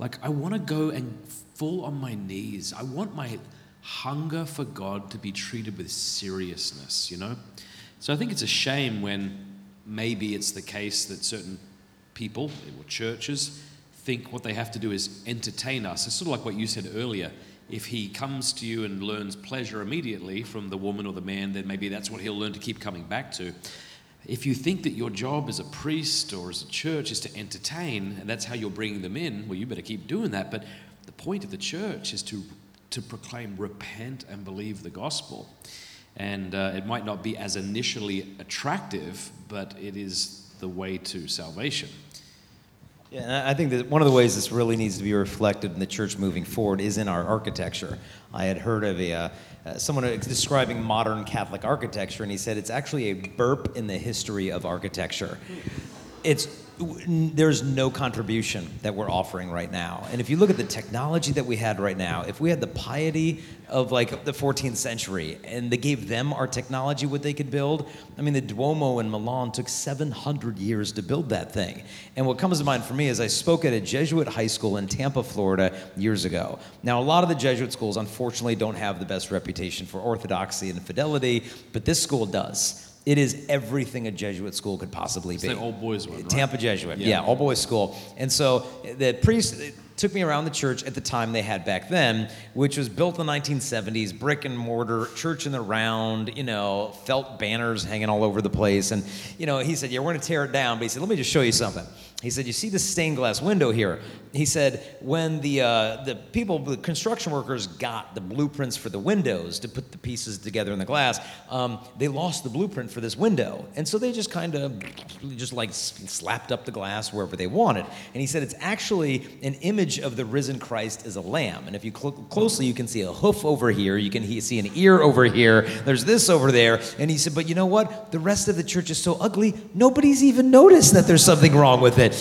Like, I want to go and fall on my knees. I want my hunger for God to be treated with seriousness, you know? So I think it's a shame when maybe it's the case that certain people or churches think what they have to do is entertain us. It's sort of like what you said earlier. If he comes to you and learns pleasure immediately from the woman or the man, then maybe that's what he'll learn to keep coming back to. If you think that your job as a priest or as a church is to entertain, and that's how you're bringing them in, well, you better keep doing that. But the point of the church is to, to proclaim, repent, and believe the gospel. And uh, it might not be as initially attractive, but it is the way to salvation. Yeah, and I think that one of the ways this really needs to be reflected in the church moving forward is in our architecture. I had heard of a uh, uh, someone describing modern Catholic architecture, and he said it's actually a burp in the history of architecture. It's there's no contribution that we're offering right now. And if you look at the technology that we had right now, if we had the piety of like the 14th century and they gave them our technology, what they could build, I mean, the Duomo in Milan took 700 years to build that thing. And what comes to mind for me is I spoke at a Jesuit high school in Tampa, Florida years ago. Now, a lot of the Jesuit schools, unfortunately, don't have the best reputation for orthodoxy and fidelity, but this school does. It is everything a Jesuit school could possibly be. The old boys one, right? Tampa Jesuit, yeah. Yeah. all boys school. And so the priest took me around the church at the time they had back then, which was built in the 1970s, brick and mortar, church in the round, you know, felt banners hanging all over the place. And, you know, he said, Yeah, we're going to tear it down. But he said, Let me just show you something. He said, You see the stained glass window here? He said, When the, uh, the people, the construction workers got the blueprints for the windows to put the pieces together in the glass, um, they lost the blueprint for this window. And so they just kind of just like slapped up the glass wherever they wanted. And he said, It's actually an image of the risen Christ as a lamb. And if you cl- closely, you can see a hoof over here, you can see an ear over here, there's this over there. And he said, But you know what? The rest of the church is so ugly, nobody's even noticed that there's something wrong with it.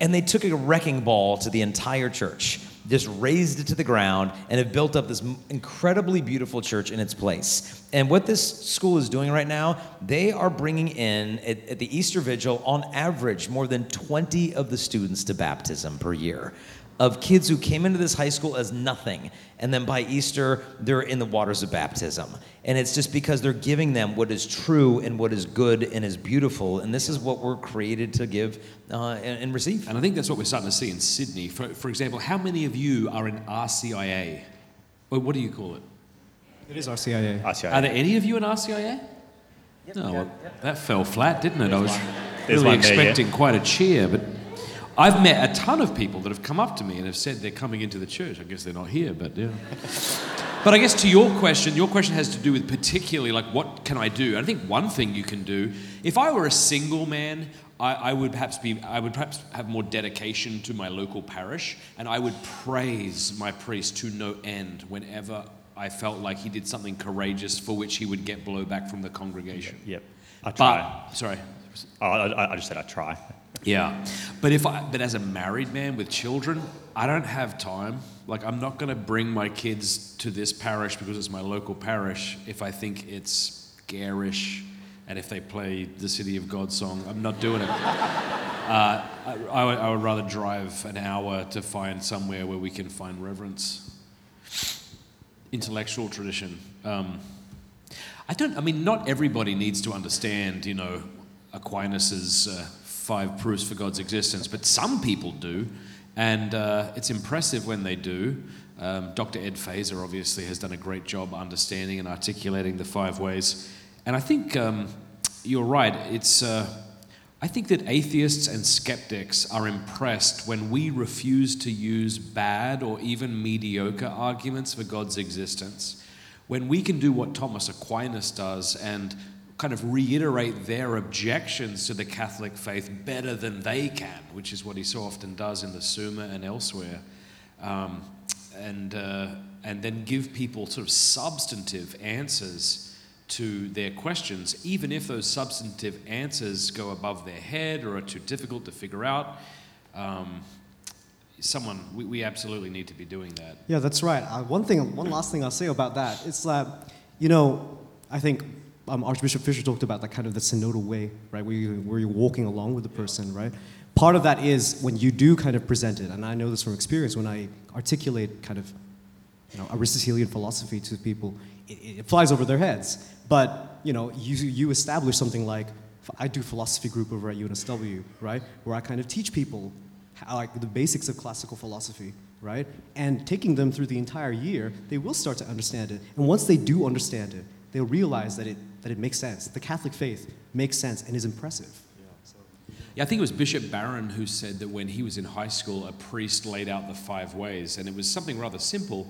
And they took a wrecking ball to the entire church, just razed it to the ground, and have built up this incredibly beautiful church in its place. And what this school is doing right now, they are bringing in, at, at the Easter Vigil, on average, more than 20 of the students to baptism per year. Of kids who came into this high school as nothing, and then by Easter, they're in the waters of baptism. And it's just because they're giving them what is true and what is good and is beautiful. And this is what we're created to give uh, and, and receive. And I think that's what we're starting to see in Sydney. For, for example, how many of you are in RCIA? Well, what do you call it? It is RCIA. RCIA. Are there any of you in RCIA? no, well, that fell flat, didn't it? I was There's really one there, yeah. expecting quite a cheer, but I've met a ton of people that have come up to me and have said they're coming into the church. I guess they're not here, but yeah. But I guess to your question, your question has to do with particularly like what can I do? I think one thing you can do, if I were a single man, I, I would perhaps be I would perhaps have more dedication to my local parish, and I would praise my priest to no end whenever I felt like he did something courageous for which he would get blowback from the congregation. Yep. I try. But sorry, Oh, I, I just said I try. Yeah, but if I, but as a married man with children, I don't have time. Like, I'm not going to bring my kids to this parish because it's my local parish if I think it's garish and if they play the City of God song. I'm not doing it. Uh, I, I, would, I would rather drive an hour to find somewhere where we can find reverence, intellectual tradition. Um, I don't. I mean, not everybody needs to understand, you know, Aquinas's uh, five proofs for God's existence, but some people do, and uh, it's impressive when they do. Um, Dr. Ed Feser obviously has done a great job understanding and articulating the five ways, and I think um, you're right. It's. Uh, I think that atheists and skeptics are impressed when we refuse to use bad or even mediocre arguments for God's existence. When we can do what Thomas Aquinas does and kind of reiterate their objections to the Catholic faith better than they can, which is what he so often does in the Summa and elsewhere, um, and, uh, and then give people sort of substantive answers to their questions, even if those substantive answers go above their head or are too difficult to figure out. Um, someone, we, we absolutely need to be doing that. Yeah, that's right. Uh, one thing, one last thing I'll say about that is that, you know, I think um, Archbishop Fisher talked about that kind of the synodal way, right, where, you, where you're walking along with the person, right? Part of that is when you do kind of present it, and I know this from experience, when I articulate kind of, you know, Aristotelian philosophy to people, it, it flies over their heads. But, you know, you, you establish something like, I do philosophy group over at UNSW, right, where I kind of teach people how, like the basics of classical philosophy, right? And taking them through the entire year, they will start to understand it. And once they do understand it, they'll realize that it, that it makes sense. The Catholic faith makes sense and is impressive. Yeah, I think it was Bishop Barron who said that when he was in high school, a priest laid out the five ways, and it was something rather simple.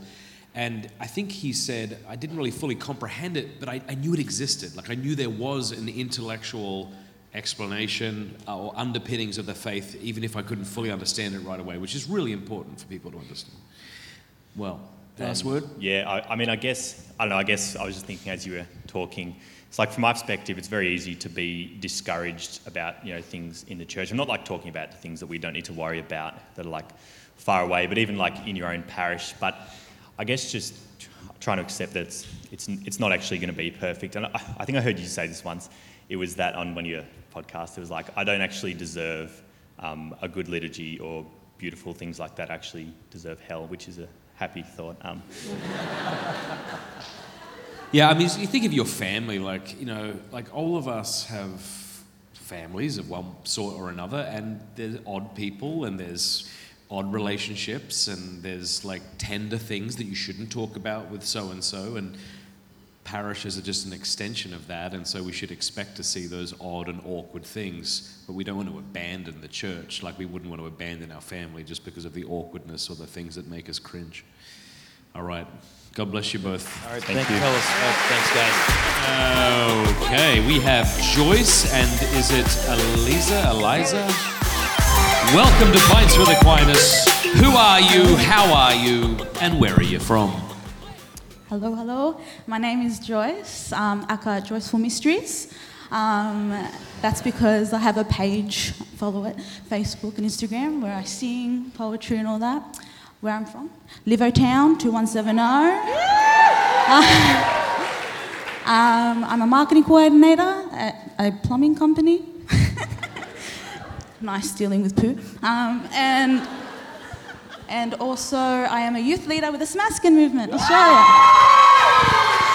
And I think he said, I didn't really fully comprehend it, but I, I knew it existed. Like I knew there was an intellectual explanation uh, or underpinnings of the faith, even if I couldn't fully understand it right away, which is really important for people to understand. Well, last Um, word? Yeah, I, I mean, I guess, I don't know, I guess I was just thinking as you were talking, it's like from my perspective, it's very easy to be discouraged about, you know, things in the church. I'm not like talking about the things that we don't need to worry about that are like far away, but even like in your own parish. But I guess just trying to accept that it's, it's, it's not actually going to be perfect. And I, I think I heard you say this once. It was that on one of your podcasts, it was like, I don't actually deserve um, a good liturgy or beautiful things like that. I actually deserve hell, which is a happy thought. Um, Yeah, I mean, you think of your family, like, you know, like all of us have families of one sort or another, and there's odd people, and there's odd relationships, and there's like tender things that you shouldn't talk about with so and so, and parishes are just an extension of that, and so we should expect to see those odd and awkward things, but we don't want to abandon the church like we wouldn't want to abandon our family just because of the awkwardness or the things that make us cringe. All right. God bless you both. All right, Thank thank, you, you. fellas. Oh, thanks, guys. Okay, we have Joyce and is it Eliza? Eliza? Welcome to Pints with Aquinas. Who are you? How are you? And where are you from? Hello, hello. My name is Joyce, um, aka Joyceful Mysteries. Um, that's because I have a page, follow it, Facebook and Instagram, where I sing poetry and all that. Where I'm from, Livo Town, 2170. um, I'm a marketing coordinator at a plumbing company. nice dealing with poo. Um, and and also, I am a youth leader with the Smaskin movement, Australia.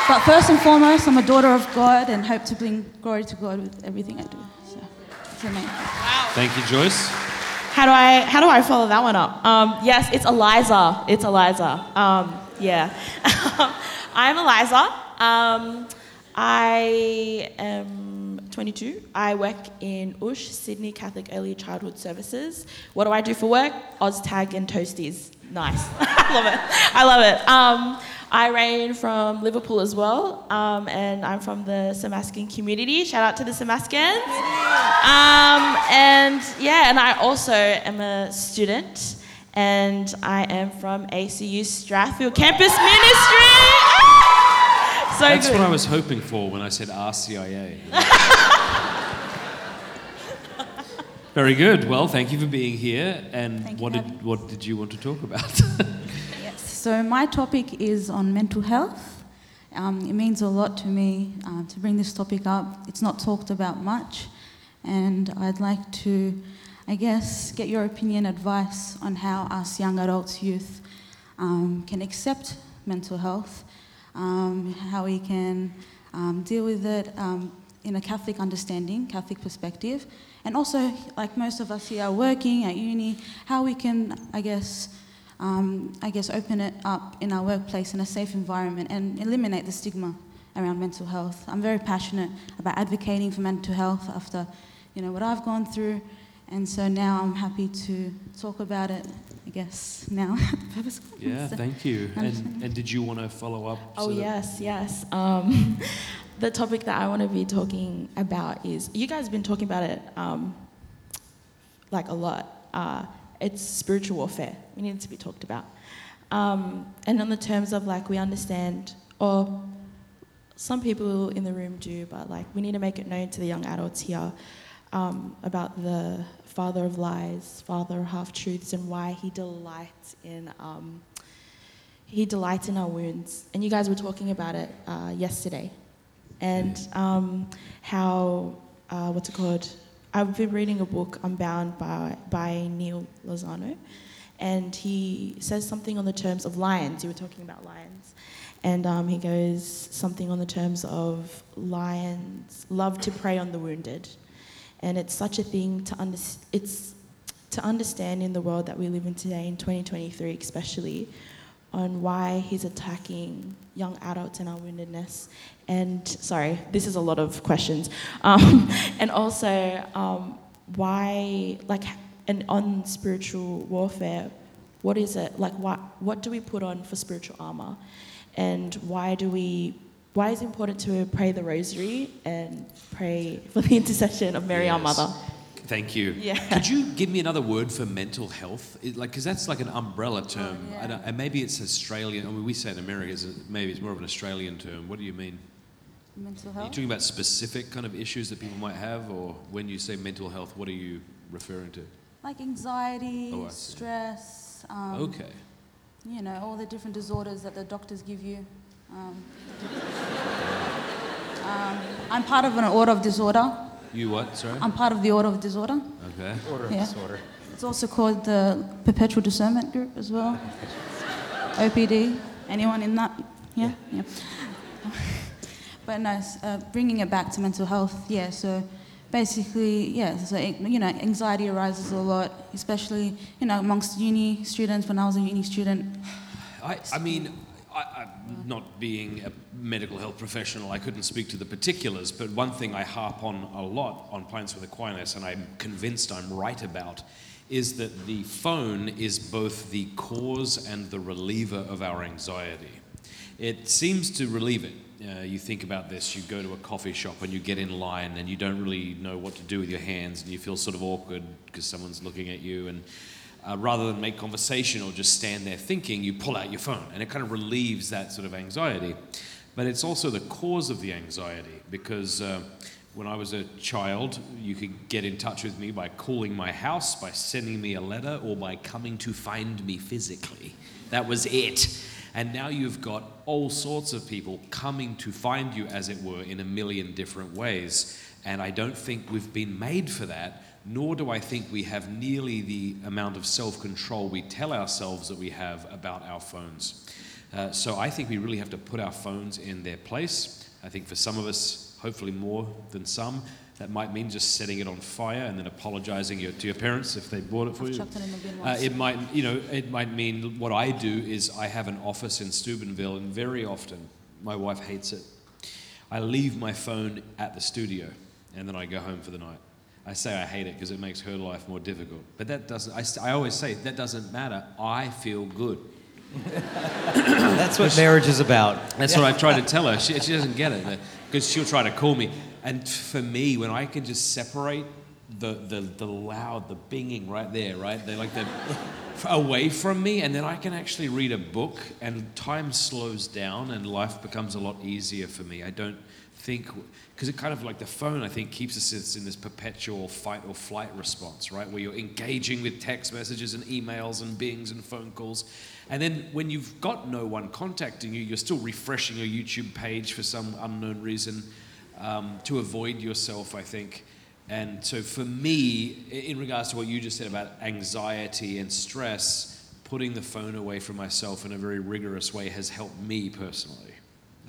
But first and foremost, I'm a daughter of God and hope to bring glory to God with everything I do. So, that's me. Thank you, Joyce. How do I how do I follow that one up? Um, yes, it's Alyssa. It's Alyssa. Um, yeah, I'm Alyssa. Um, I am 22. I work in USH, Sydney Catholic Early Childhood Services. What do I do for work? OzTag and Toasties. Nice. I love it. I love it. I reign from Liverpool as well, um, and I'm from the Samaskin community. Shout out to the Samaskins. Um, and yeah, and I also am a student, and I am from ACU Strathfield Campus Ministry. Ah! So That's good. what I was hoping for when I said RCIA. Very good. Well, thank you for being here. And Thank what did what did you want to talk about? So my topic is on mental health. Um, it means a lot to me uh, to bring this topic up. It's not talked about much, and I'd like to, I guess, get your opinion, advice on how us young adults, youth, um, can accept mental health, um, how we can um, deal with it um, in a Catholic understanding, Catholic perspective, and also, like most of us here working at uni, how we can, I guess, um, I guess, open it up in our workplace in a safe environment and eliminate the stigma around mental health. I'm very passionate about advocating for mental health after, you know, what I've gone through, and so now I'm happy to talk about it. I guess now. yeah, So- thank you. And, and did you want to follow up? Oh, so that- yes, yes. Um, the topic that I want to be talking about is you guys have been talking about it um, like a lot. Uh, it's spiritual warfare. We need to be talked about. Um, and on the terms of like we understand, or some people in the room do, but like we need to make it known to the young adults here um, about the father of lies, father of half truths, and why he delights in. Um, he delights in our wounds. And you guys were talking about it uh, yesterday. And um, how, uh, what's it called? I've been reading a book, Unbound, by, by Neal Lozano. And he says something on the terms of lions. You were talking about lions. And um, he goes something on the terms of lions love to prey on the wounded. And it's such a thing to understand. It's to understand in the world that we live in today, in 2023 especially, on why he's attacking young adults and our woundedness. And sorry, this is a lot of questions. Um, and also, um, why, like, and on spiritual warfare, what is it? Like, what, what do we put on for spiritual armor? And why do we, why is it important to pray the rosary and pray for the intercession of Mary, our mother? Thank you. Yeah. Could you give me another word for mental health? It, like, because that's like an umbrella term. Oh, yeah. I don't, and maybe it's Australian. I mean, we say in America, it's maybe it's more of an Australian term. What do you mean? Mental Are you talking about specific kind of issues that people might have, or when you say mental health, what are you referring to? Like anxiety, Oh, stress. Um, Okay. You know, all the different disorders that the doctors give you. Um, um, I'm part of an order of disorder. You what? Sorry. I'm part of the order of disorder. Okay. Order yeah. It's also called the Perpetual Discernment Group as well. OPD. Anyone in that? Yeah? Yeah. but no, uh, bringing it back to mental health, yeah, so basically, yeah, so, eh, you know, anxiety arises a lot, especially, you know, amongst uni students. When I was a uni student, I, I mean, I, not being a medical health professional, I couldn't speak to the particulars, but one thing I harp on a lot on Pints with Aquinas, and I'm convinced I'm right about, is that the phone is both the cause and the reliever of our anxiety. It seems to relieve it. Uh, you think about this, you go to a coffee shop and you get in line and you don't really know what to do with your hands and you feel sort of awkward because someone's looking at you and uh, rather than make conversation or just stand there thinking, you pull out your phone and it kind of relieves that sort of anxiety. But it's also the cause of the anxiety because uh, when I was a child, you could get in touch with me by calling my house, by sending me a letter, or by coming to find me physically. That was it. And now you've got all sorts of people coming to find you, as it were, in a million different ways. And I don't think we've been made for that, nor do I think we have nearly the amount of self control we tell ourselves that we have about our phones. Uh, so I think we really have to put our phones in their place. I think for some of us, hopefully more than some, that might mean just setting it on fire and then apologizing your, to your parents if they bought it for I've you. it in the bin Uh, it might, you know, it might mean what I do is I have an office in Steubenville, and very often my wife hates it. I leave my phone at the studio, and then I go home for the night. I say I hate it because it makes her life more difficult, but that doesn't—I always say that doesn't matter. I feel good. That's what marriage is about. That's what I try to tell her. She, she doesn't get it because she'll try to call me. And for me, when I can just separate the, the, the loud, the binging right there, right? They're like the away from me, and then I can actually read a book, and time slows down, and life becomes a lot easier for me. I don't think because it kind of like the phone, I think, keeps us in this perpetual fight or flight response, right? Where you're engaging with text messages and emails and bings and phone calls. And then when you've got no one contacting you, you're still refreshing your YouTube page for some unknown reason um, to avoid yourself, I think. And so for me, in regards to what you just said about anxiety and stress, putting the phone away from myself in a very rigorous way has helped me personally.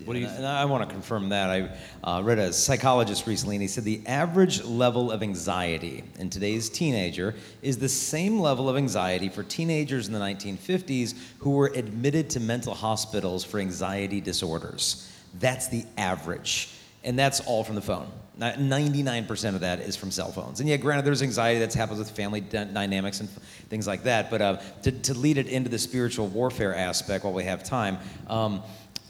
What do you And I, I want to confirm that. I uh, read a psychologist recently, and he said the average level of anxiety in today's teenager is the same level of anxiety for teenagers in the 1950s who were admitted to mental hospitals for anxiety disorders. That's the average. And that's all from the phone. 99% of that is from cell phones. And yeah, granted, there's anxiety that's happens with family dy- dynamics and things like that. But uh, to, to lead it into the spiritual warfare aspect while we have time, um,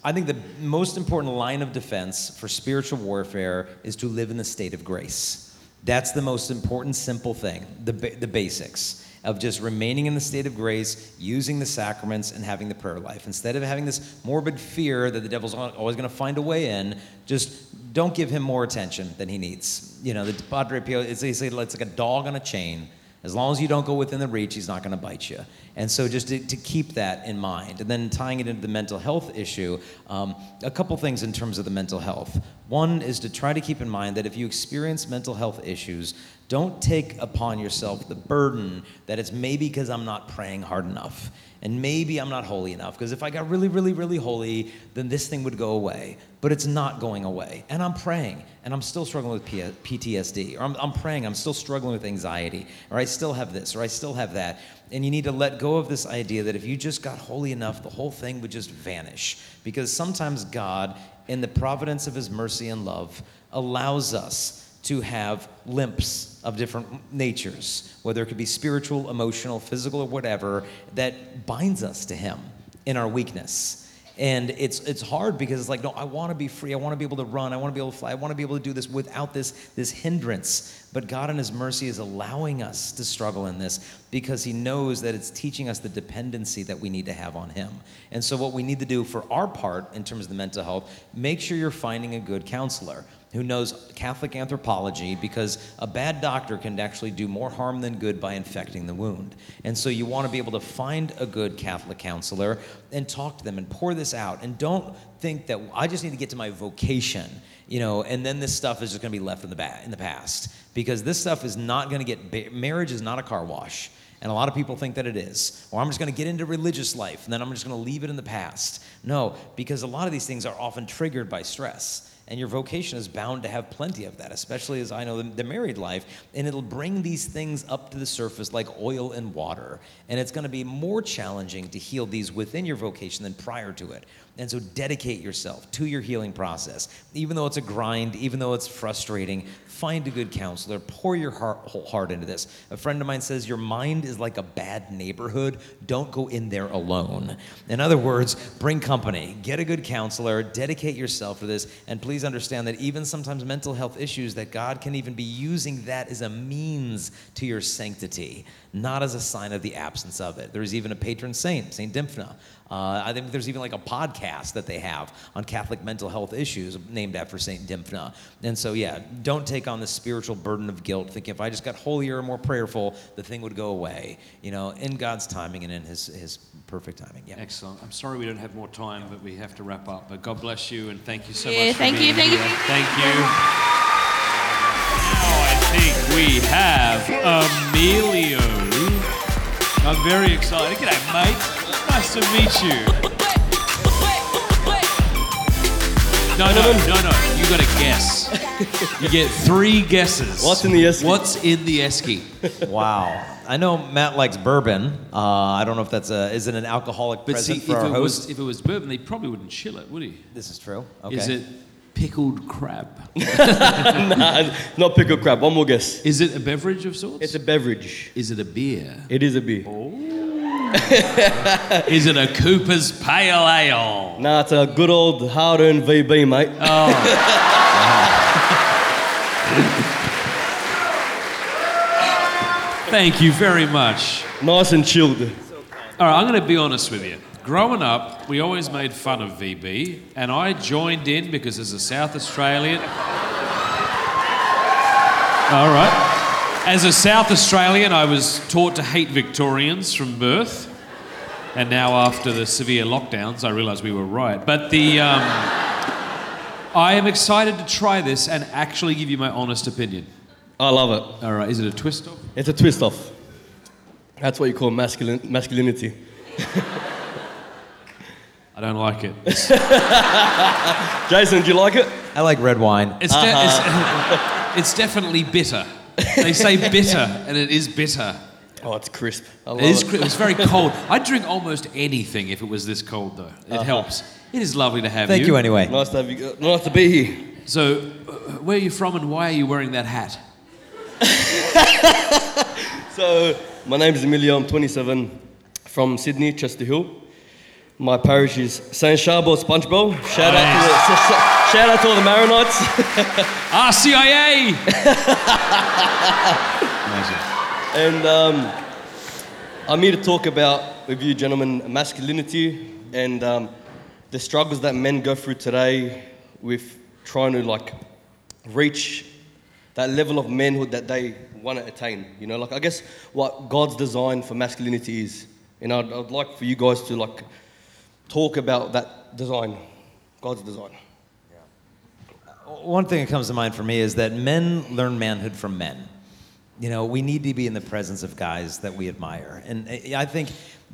I think the most important line of defense for spiritual warfare is to live in the state of grace. That's the most important, simple thing, the, the basics of just remaining in the state of grace, using the sacraments, and having the prayer life. Instead of having this morbid fear that the devil's always going to find a way in, just don't give him more attention than he needs. You know, the Padre Pio, it's, it's like a dog on a chain. As long as you don't go within the reach, he's not going to bite you. And so, just to, to keep that in mind. And then tying it into the mental health issue, um, a couple things in terms of the mental health. One is to try to keep in mind that if you experience mental health issues, don't take upon yourself the burden that it's maybe because I'm not praying hard enough. And maybe I'm not holy enough. Because if I got really, really, really holy, then this thing would go away. But it's not going away. And I'm praying, and I'm still struggling with PTSD. Or I'm, I'm praying, I'm still struggling with anxiety. Or I still have this, or I still have that. And you need to let go of this idea that if you just got holy enough, the whole thing would just vanish. Because sometimes God, in the providence of His mercy and love, allows us to have limps of different natures, whether it could be spiritual, emotional, physical, or whatever, that binds us to Him in our weakness. And it's it's hard because it's like, no, I want to be free. I want to be able to run. I want to be able to fly. I want to be able to do this without this this hindrance. But God in His mercy is allowing us to struggle in this because He knows that it's teaching us the dependency that we need to have on Him. And so, what we need to do for our part in terms of the mental health, make sure you're finding a good counselor who knows Catholic anthropology because a bad doctor can actually do more harm than good by infecting the wound. And so you want to be able to find a good Catholic counselor and talk to them and pour this out. And don't think that I just need to get to my vocation, you know, and then this stuff is just going to be left in the, ba- in the past because this stuff is not going to get, ba- marriage is not a car wash. And a lot of people think that it is. Or I'm just going to get into religious life and then I'm just going to leave it in the past. No, because a lot of these things are often triggered by stress. And your vocation is bound to have plenty of that, especially as I know the, the married life. And it'll bring these things up to the surface like oil and water. And it's going to be more challenging to heal these within your vocation than prior to it. And so dedicate yourself to your healing process. Even though it's a grind, even though it's frustrating, find a good counselor. Pour your heart, whole heart into this. A friend of mine says, Your mind is like a bad neighborhood. Don't go in there alone. In other words, bring company, get a good counselor, dedicate yourself to this, and please understand that even sometimes mental health issues, that God can even be using that as a means to your sanctity, not as a sign of the absence of it. There's even a patron saint, Saint Dymphna. Uh, I think there's even like a podcast that they have on Catholic mental health issues named after Saint Dymphna. And so, yeah, don't take on the spiritual burden of guilt, thinking if I just got holier and more prayerful, the thing would go away. You know, in God's timing and in His His perfect timing. Yeah. Excellent. I'm sorry we don't have more time, but we have to wrap up. But God bless you and thank you so Yeah, much. for thank you, being thank you, thank you. Thank you. Now I think we have Emilio. I'm very excited. G'day, mate. Nice to meet you. No, no, no, no. You got to guess. You get three guesses. What's in the esky? What's in the esky? Wow. I know Matt likes bourbon. Uh, I don't know if that's a is it an alcoholic But see, present if for our it, host. was, if it was bourbon, they probably wouldn't chill it, would he? this is true. Okay. Is it pickled crab? nah, not pickled crab. One more guess. Is it a beverage of sorts? It's a beverage. Is it a beer? It is a beer. Is it a Cooper's Pale Ale? No, it's a good old hard-earned VB, mate. Oh. Thank you very much. Nice and chilled. All right, I'm going to be honest with you. Growing up, we always made fun of VB, and I joined in because as a South Australian. All right. As a South Australian, I was taught to hate Victorians from birth. And now, after the severe lockdowns, I realise we were right. But the. Um, I am excited to try this and actually give you my honest opinion. I love it. All right, is it a twist off? It's a twist off. That's what you call masculin- masculinity. I don't like it. Jason, do you like it? I like red wine. it's, de- it's, it's definitely bitter. They say bitter, and it is bitter. Oh, it's crisp. I love It is. it. cri- It's very cold. I'd drink almost anything if it was this cold, though. It helps. It is lovely to have Thank you. Thank you anyway. Nice to have you. uh, Nice to be here. So, uh, where are you from, and why are you wearing that hat? So, my name is Emilio. I'm 27, from Sydney, Chester Hill. My parish is Saint Charbel's Punchbowl. Shout out to the, sh- sh- shout out to all the Maronites. RCIA. And um, I'm here to talk about with you, gentlemen, masculinity and um, the struggles that men go through today with trying to like reach that level of manhood that they want to attain. You know, like I guess what God's design for masculinity is. And I'd, I'd like for you guys to like talk about that design, God's design. One thing that comes to mind for me is that men learn manhood from men. You know, we need to be in the presence of guys that we admire. And I I think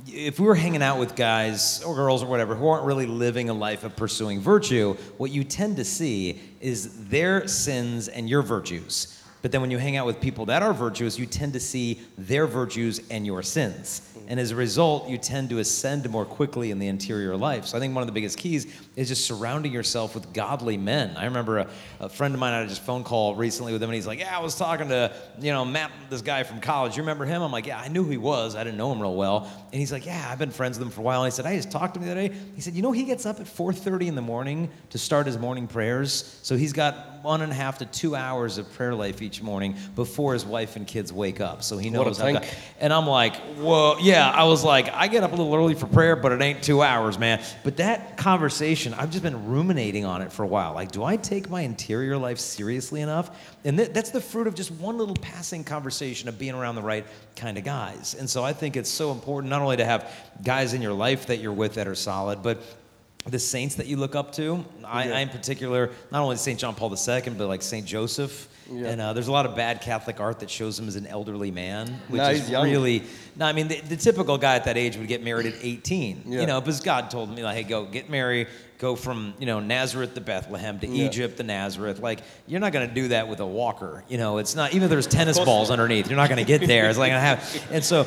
if we were hanging out with guys or girls or whatever who aren't really living a life of pursuing virtue, what you tend to see is their sins and your virtues. But then when you hang out with people that are virtuous, you tend to see their virtues and your sins. Mm. And as a result, you tend to ascend more quickly in the interior life. So I think one of the biggest keys is just surrounding yourself with godly men. I remember a, a friend of mine, I had just phone call recently with him, and he's like, Yeah, I was talking to, you know, Matt, this guy from college. You remember him? I'm like, Yeah, I knew who he was. I didn't know him real well. And he's like, Yeah, I've been friends with him for a while. And he said, I just talked to him the other day. He said, You know, he gets up at 4:30 in the morning to start his morning prayers. So he's got one and a half to two hours of prayer life each morning before his wife and kids wake up. So he knows. God- and I'm like, whoa, yeah. I was like, I get up a little early for prayer, but it ain't two hours, man. But that conversation, I've just been ruminating on it for a while. Like, do I take my interior life seriously enough? And th- that's the fruit of just one little passing conversation of being around the right kind of guys. And so I think it's so important not only to have guys in your life that you're with that are solid, but the saints that you look up to. I, I in particular, not only St. John Paul II, but like St. Joseph. Yeah. And uh, there's a lot of bad Catholic art that shows him as an elderly man, which No, is young. really. No, I mean the, the typical guy at that age would get married at 18. Yeah. You know, because God told me like, hey, go get married, go from you know Nazareth to Bethlehem to Yeah. Egypt to Nazareth. Like you're not going to do that with a walker. You know, it's not even if there's tennis balls underneath. You're not going to get there. It's like gonna have. And so.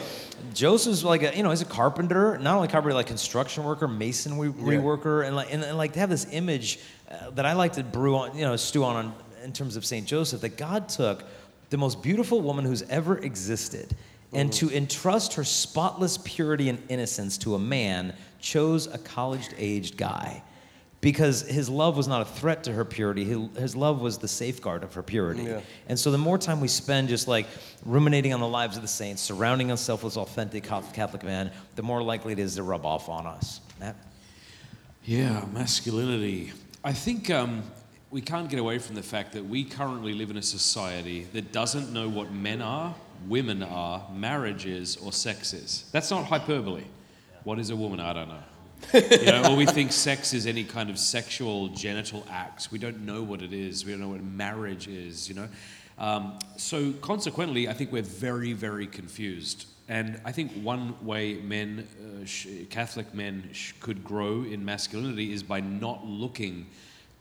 Joseph's like a, you know, he's a carpenter, not only carpenter, like construction worker, masonry Yeah. worker, and like, and, and like to have this image uh, that I like to brew on, you know, stew on, on in terms of Saint Joseph, that God took the most beautiful woman who's ever existed, and to entrust her spotless purity and innocence to a man, chose a college-aged guy. Because his love was not a threat to her purity, his, his love was the safeguard of her purity. Yeah. And so the more time we spend just like ruminating on the lives of the saints, surrounding ourselves with authentic Catholic men, the more likely it is to rub off on us. Matt? Yeah, masculinity. I think um, we can't get away from the fact that we currently live in a society that doesn't know what men are, women are, marriage is, or sex is. That's not hyperbole. What is a woman? I don't know. You know, or we think sex is any kind of sexual genital act. We don't know what it is. We don't know what marriage is. You know, um, so consequently, I think we're very, very confused. And I think one way men, uh, sh- Catholic men, sh- could grow in masculinity is by not looking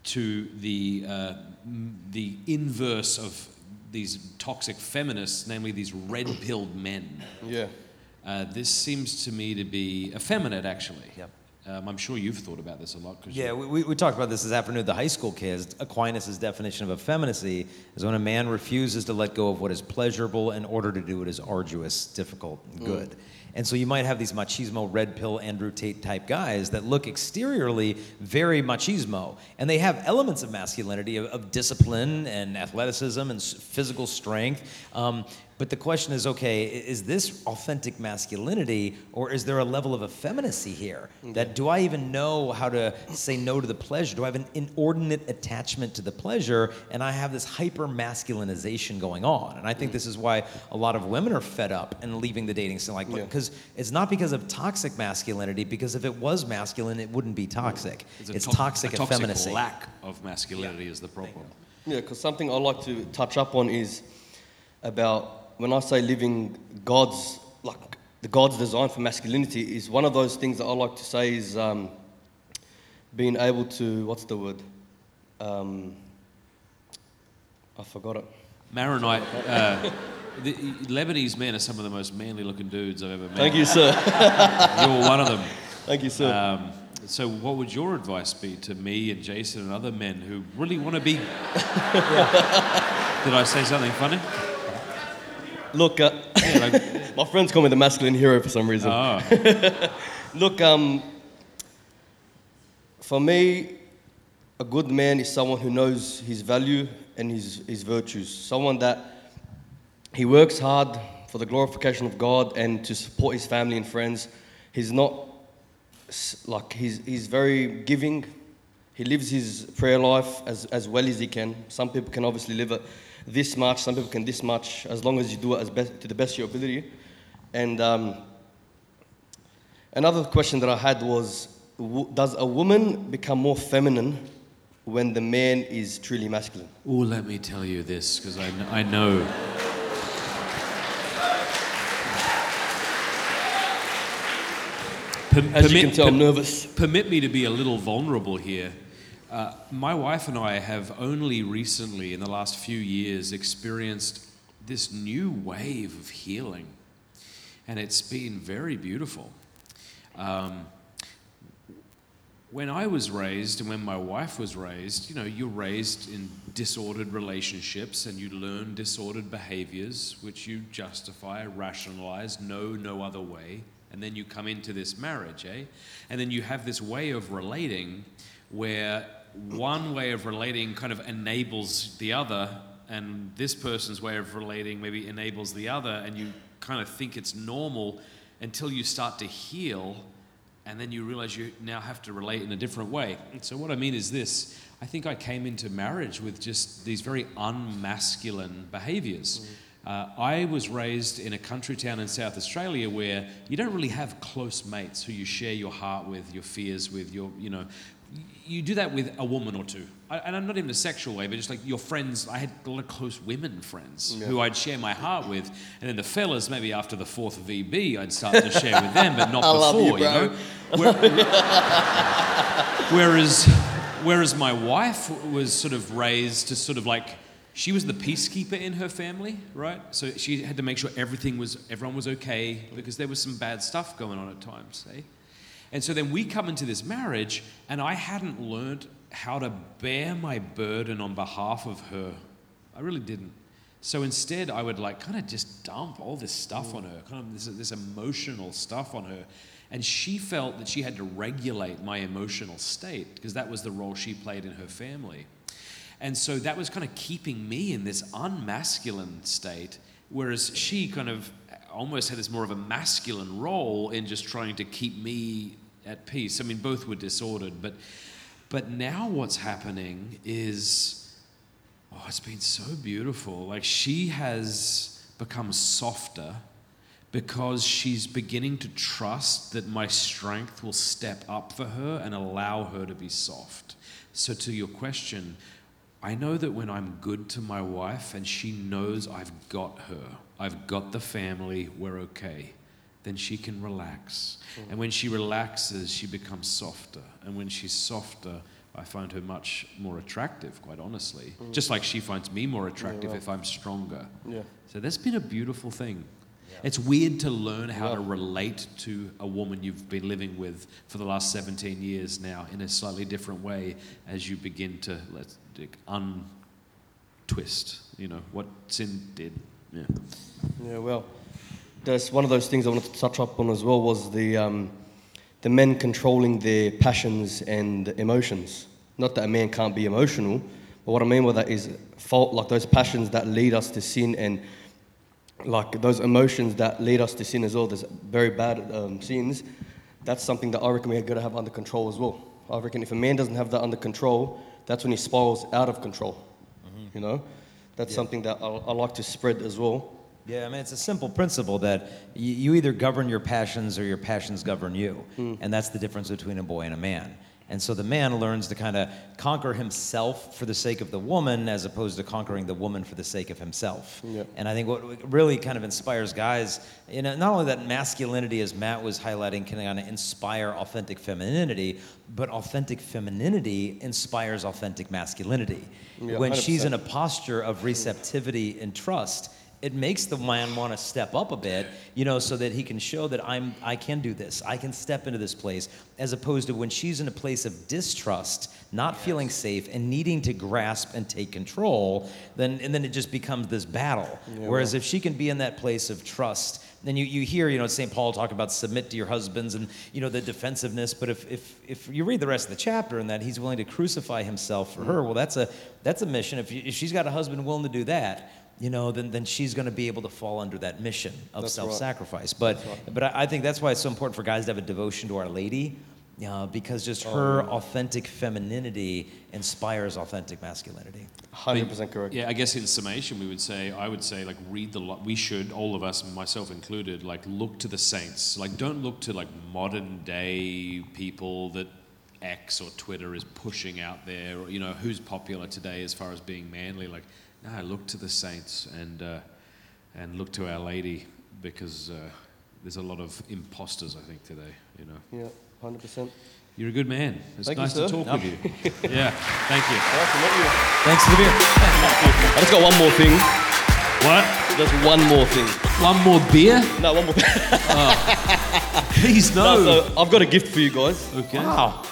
to the uh, m- the inverse of these toxic feminists, namely these red-pilled men. Yeah. Uh, this seems to me to be effeminate, actually. Yep. Um, I'm sure you've thought about this a lot. 'cause Yeah, we, we, talked about this this afternoon. The high school kids, Aquinas' definition of effeminacy is when a man refuses to let go of what is pleasurable in order to do what is arduous, difficult, and good. And so you might have these machismo, red pill, Andrew Tate type guys that look exteriorly very machismo. And they have elements of masculinity, of, of discipline and athleticism and physical strength. Um, but the question is okay, is this authentic masculinity or is there a level of effeminacy here? Mm-hmm. That do I even know how to say no to the pleasure? Do I have an inordinate attachment to the pleasure and I have this hyper masculinization going on? And I think mm. this is why a lot of women are fed up and leaving the dating scene. Like, Yeah. because it's not because of toxic masculinity, because if it was masculine, it wouldn't be toxic. a It's to- toxic a toxic effeminacy. lack of masculinity is the problem. Yeah, because something I like to touch up on is about when I say living God's, like the God's design for masculinity, is one of those things that I like to say is um, being able to, what's the word? Um, I forgot it. Maronite, uh, the Lebanese men are some of the most manly looking dudes I've ever met. Thank you, sir. You're one of them. Thank you, sir. Um, so, what would your advice be to me and Jason and other men who really want to be? Did I say something funny? Look, uh, Yeah, like, my friends call me the masculine hero for some reason. oh, Look, um, for me, a good man is someone who knows his value and his, his virtues. Someone that he works hard for the glorification of God and to support his family and friends. He's not like he's, he's very giving. He lives his prayer life as, as well as he can. Some people can obviously live it this much, some people can this much, as long as you do it as best, to the best of your ability. And um, Another question that I had was w- Does a woman become more feminine when the man is truly masculine? oh, let me tell you this because I, kn- I know. As you can tell, I'm nervous. Permit me to be a little vulnerable here. Uh, my wife and I have only recently, in the last few years, experienced this new wave of healing, and it's been very beautiful. Um, when I was raised and when my wife was raised, you know, you're raised in disordered relationships and you learn disordered behaviors, which you justify, rationalize, know no other way. And then you come into this marriage, eh? And then you have this way of relating where one way of relating kind of enables the other, and this person's way of relating maybe enables the other, and you kind of think it's normal until you start to heal and then you realize you now have to relate in a different way. And so, what I mean is this I think I came into marriage with just these very unmasculine behaviors. Uh, I was raised in a country town in South Australia where you don't really have close mates who you share your heart with, your fears with, your, you know, you do that with a woman or two. I, and I'm not even a sexual way, but just like your friends. I had a lot of close women friends who I'd share my heart with. And then the fellas, maybe after the fourth VB, I'd start to share with them, but not I before, you, bro. know? Where- whereas, whereas my wife was sort of raised to sort of like, she was the peacekeeper in her family, right? So she had to make sure everything was, everyone was okay because there was some bad stuff going on at times, eh? And so then we come into this marriage, and I hadn't learned how to bear my burden on behalf of her. I really didn't. So instead, I would like kind of just dump all this stuff on her, kind of this, this emotional stuff on her. And she felt that she had to regulate my emotional state because that was the role she played in her family. And so that was kind of keeping me in this unmasculine state, whereas she kind of almost had this more of a masculine role in just trying to keep me at peace. I mean, both were disordered, but but now what's happening is oh, it's been so beautiful. Like she has become softer because she's beginning to trust that my strength will step up for her and allow her to be soft. So, to your question, I know that when I'm good to my wife and she knows I've got her, I've got the family, we're okay, then she can relax. And when she relaxes, she becomes softer. And when she's softer, I find her much more attractive, quite honestly. Mm. Just like she finds me more attractive if I'm stronger. Yeah. So that's been a beautiful thing. Yeah. It's weird to learn how to relate to a woman you've been living with for the last 17 years now in a slightly different way as you begin to let's untwist, you know, what sin did. Yeah. Yeah, well, there's one of those things I wanted to touch up on as well was the um, the men controlling their passions and emotions. Not that a man can't be emotional, but what I mean by that is fault like those passions that lead us to sin and like those emotions that lead us to sin as well. There's very bad um, sins. That's something that I reckon we're got to have under control as well. I reckon if a man doesn't have that under control, that's when he spirals out of control. You know, that's something that I, I like to spread as well. Yeah, I mean, it's a simple principle that you, you either govern your passions or your passions govern you. And that's the difference between a boy and a man. And so the man learns to kind of conquer himself for the sake of the woman as opposed to conquering the woman for the sake of himself. Yeah. And I think what really kind of inspires guys, you know, not only that masculinity, as Matt was highlighting, can kind of inspire authentic femininity, but authentic femininity inspires authentic masculinity. Yeah, when she's 100%. in a posture of receptivity and trust, it makes the man want to step up a bit, you know, so that he can show that I'm I can do this. I can step into this place as opposed to when she's in a place of distrust, not feeling safe and needing to grasp and take control, then and then it just becomes this battle. Whereas if she can be in that place of trust, then you, you hear, you know, St. Paul talk about submit to your husbands and, you know, the defensiveness. But if, if, if you read the rest of the chapter and that he's willing to crucify himself for mm. her, well, that's a, that's a mission. If, you, if she's got a husband willing to do that, you know, then, then she's going to be able to fall under that mission of That's self-sacrifice. But, but I, I think that's why it's so important for guys to have a devotion to Our Lady, uh, because just her authentic femininity inspires authentic masculinity. 100% correct. Yeah, I guess in summation, we would say, I would say, like, read the, lo- we should, all of us, myself included, like, look to the saints. Like, don't look to, like, modern day people that X or Twitter is pushing out there, or, you know, who's popular today as far as being manly. Like, no, look to the saints and, uh, and look to Our Lady because uh, there's a lot of imposters, I think, today, you know. Yeah, 100%. You're a good man. It's Thank you, nice to sir. talk with you. yeah, thank you. Nice to meet you. Thanks for the beer. I just got one more thing. What? Just one more thing. One more beer? No, one more. Please, no. No, so I've got a gift for you guys. Okay. Wow.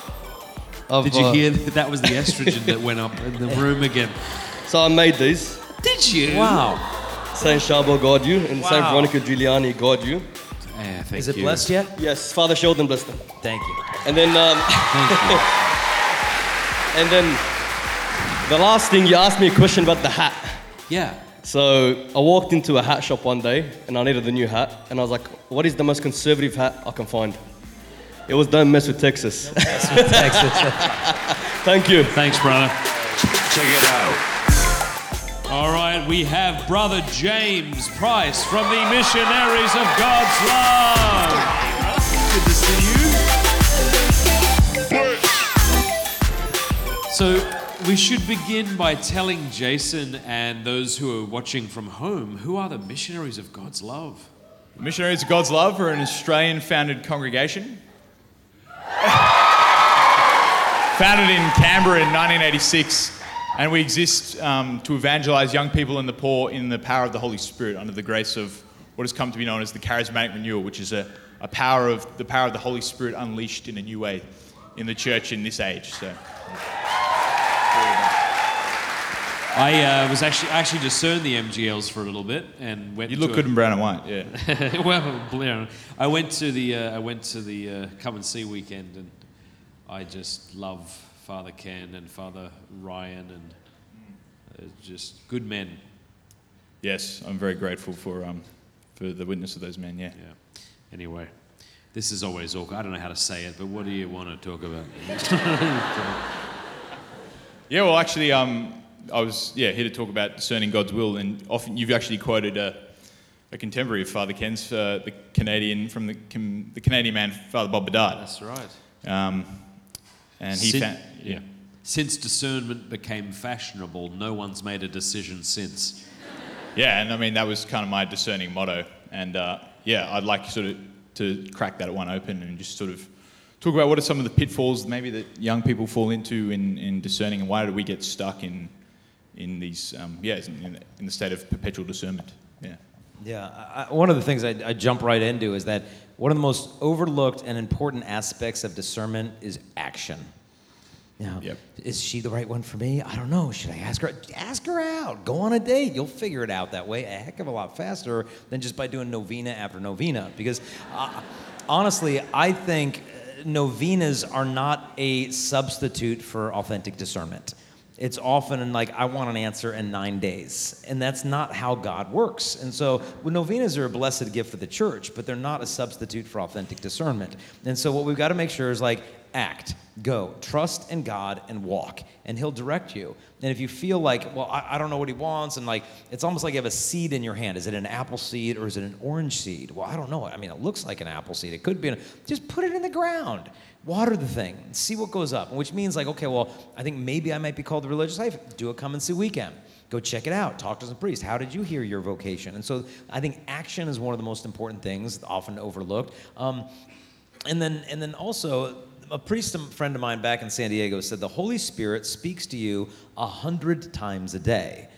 I've, Did you uh, hear that? That was the estrogen that went up in the room again. So I made these. Did you? Wow. Saint Charbel guard you and Saint Wow. Veronica Giuliani guard you. Yeah, thank you. Is it you. blessed yet? Yes, Father Sheldon blessed them. Thank you. And then, um, and then, the last thing you asked me a question about the hat. Yeah. So I walked into a hat shop one day and I needed a new hat, and I was like, "What is the most conservative hat I can find?" It was "Don't mess with Texas." Texas. Thank you. Thanks, brother. Check it out. All right, we have Brother James Price from the Missionaries of God's Love. Good to see you. So, we should begin by telling Jason and those who are watching from home who are the Missionaries of God's Love? The Missionaries of God's Love are an Australian founded congregation. founded in Canberra in 1986, and we exist um, to evangelize young people and the poor in the power of the Holy Spirit under the grace of what has come to be known as the charismatic renewal, which is a, a power of the power of the Holy Spirit unleashed in a new way in the church in this age. So. I uh, was actually I actually discerned the MGLs for a little bit and went. You look a- good in brown and white, yeah. well, I went to the uh, I went to the uh, come and see weekend, and I just love Father Ken and Father Ryan, and uh, just good men. Yes, I'm very grateful for, um, for the witness of those men, yeah. Yeah. Anyway, this is always awkward. I don't know how to say it, but what do you want to talk about? Yeah, well, actually, um, I was yeah here to talk about discerning God's will, and often you've actually quoted a, a contemporary of Father Ken's, uh, the Canadian from the the Canadian man, Father Bob Bedard. That's right. Um, and he Sin- found, yeah. Since discernment became fashionable, no one's made a decision since. yeah, and I mean that was kind of my discerning motto, and uh, yeah, I'd like sort of to crack that one open and just sort of talk about what are some of the pitfalls maybe that young people fall into in, in discerning, and why do we get stuck in in these um, yeah in, in the state of perpetual discernment. Yeah. Yeah, I, I- one of the things I, I jump right into is that one of the most overlooked and important aspects of discernment is action. Now, Yep. is she the right one for me? I don't know. Should I ask her? Ask her out. Go on a date. You'll figure it out that way a heck of a lot faster than just by doing novena after novena. Because uh, honestly, I think uh, novenas are not a substitute for authentic discernment. It's often like, I want an answer in nine days. And that's not how God works. And so, well, novenas are a blessed gift for the church, but they're not a substitute for authentic discernment. And so, what we've got to make sure is like, act, go, trust in God and walk, and He'll direct you. And if you feel like, well, I, I don't know what He wants, and like, it's almost like you have a seed in your hand. Is it an apple seed or is it an orange seed? Well, I don't know. I mean, it looks like an apple seed. It could be. An, just put it in the ground water the thing see what goes up which means like okay well i think maybe i might be called to religious life. Do a come and see weekend. Go check it out. Talk to some priests. How did you hear your vocation? And so i think action is one of the most important things often overlooked. Um, and then and then also a priest friend of mine back in san diego said the holy spirit speaks to you a hundred times a day.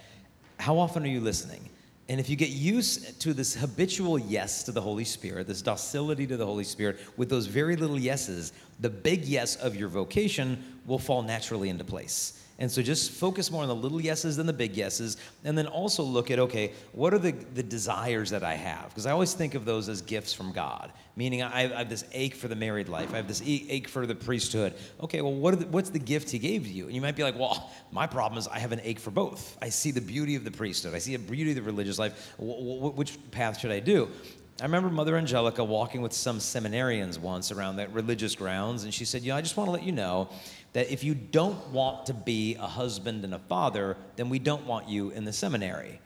How often are you listening and if you get used to this habitual yes to the Holy Spirit, this docility to the Holy Spirit, with those very little yeses, the big yes of your vocation will fall naturally into place. And so just focus more on the little yeses than the big yeses. And then also look at, okay, what are the, the desires that I have? Because I always think of those as gifts from God, meaning I, I have this ache for the married life, I have this ache for the priesthood. Okay, well, what the, what's the gift He gave to you? And you might be like, well, my problem is I have an ache for both. I see the beauty of the priesthood, I see the beauty of the religious life. W- which path should I do? I remember Mother Angelica walking with some seminarians once around that religious grounds, and she said, You know, I just want to let you know that if you don't want to be a husband and a father, then we don't want you in the seminary.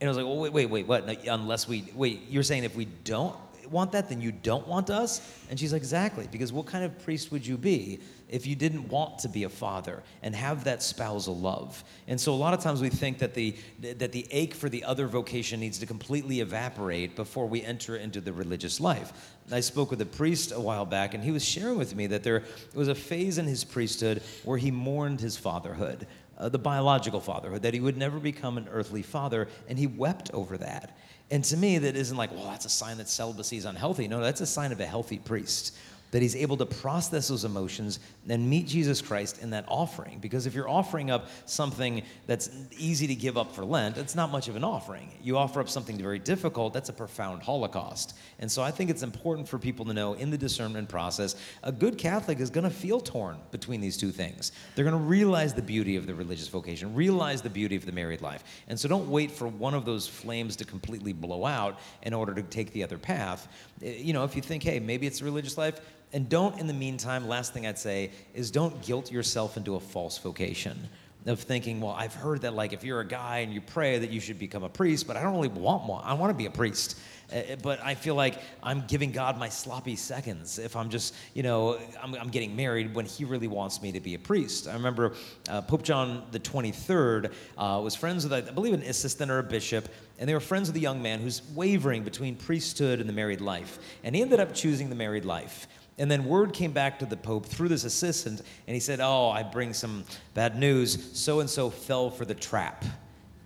And I was like, well, wait, wait, wait, what? Unless we, wait, you're saying if we don't want that, then you don't want us? And she's like, exactly, because what kind of priest would you be if you didn't want to be a father and have that spousal love? And so a lot of times we think that the, that the ache for the other vocation needs to completely evaporate before we enter into the religious life. I spoke with a priest a while back, and he was sharing with me that there was a phase in his priesthood where he mourned his fatherhood. Uh, the biological fatherhood, that he would never become an earthly father, and he wept over that. And to me, that isn't like, well, that's a sign that celibacy is unhealthy. No, that's a sign of a healthy priest. That he's able to process those emotions and meet Jesus Christ in that offering. Because if you're offering up something that's easy to give up for Lent, it's not much of an offering. You offer up something very difficult, that's a profound holocaust. And so I think it's important for people to know in the discernment process, a good Catholic is going to feel torn between these two things. They're going to realize the beauty of the religious vocation, realize the beauty of the married life. And so don't wait for one of those flames to completely blow out in order to take the other path. Eh, You know, if you think, hey, maybe it's a religious life, and don't, in the meantime, last thing I'd say is don't guilt yourself into a false vocation of thinking, well, I've heard that like if you're a guy and you pray that you should become a priest, but I don't really want one. I want to be a priest. Uh, but I feel like I'm giving God my sloppy seconds if I'm just, you know, I'm, I'm getting married when He really wants me to be a priest. I remember uh, Pope John the 23rd uh, was friends with, I believe, an assistant or a bishop, and they were friends with a young man who's wavering between priesthood and the married life. And he ended up choosing the married life. And then word came back to the Pope through this assistant, and he said, Oh, I bring some bad news. So and so fell for the trap,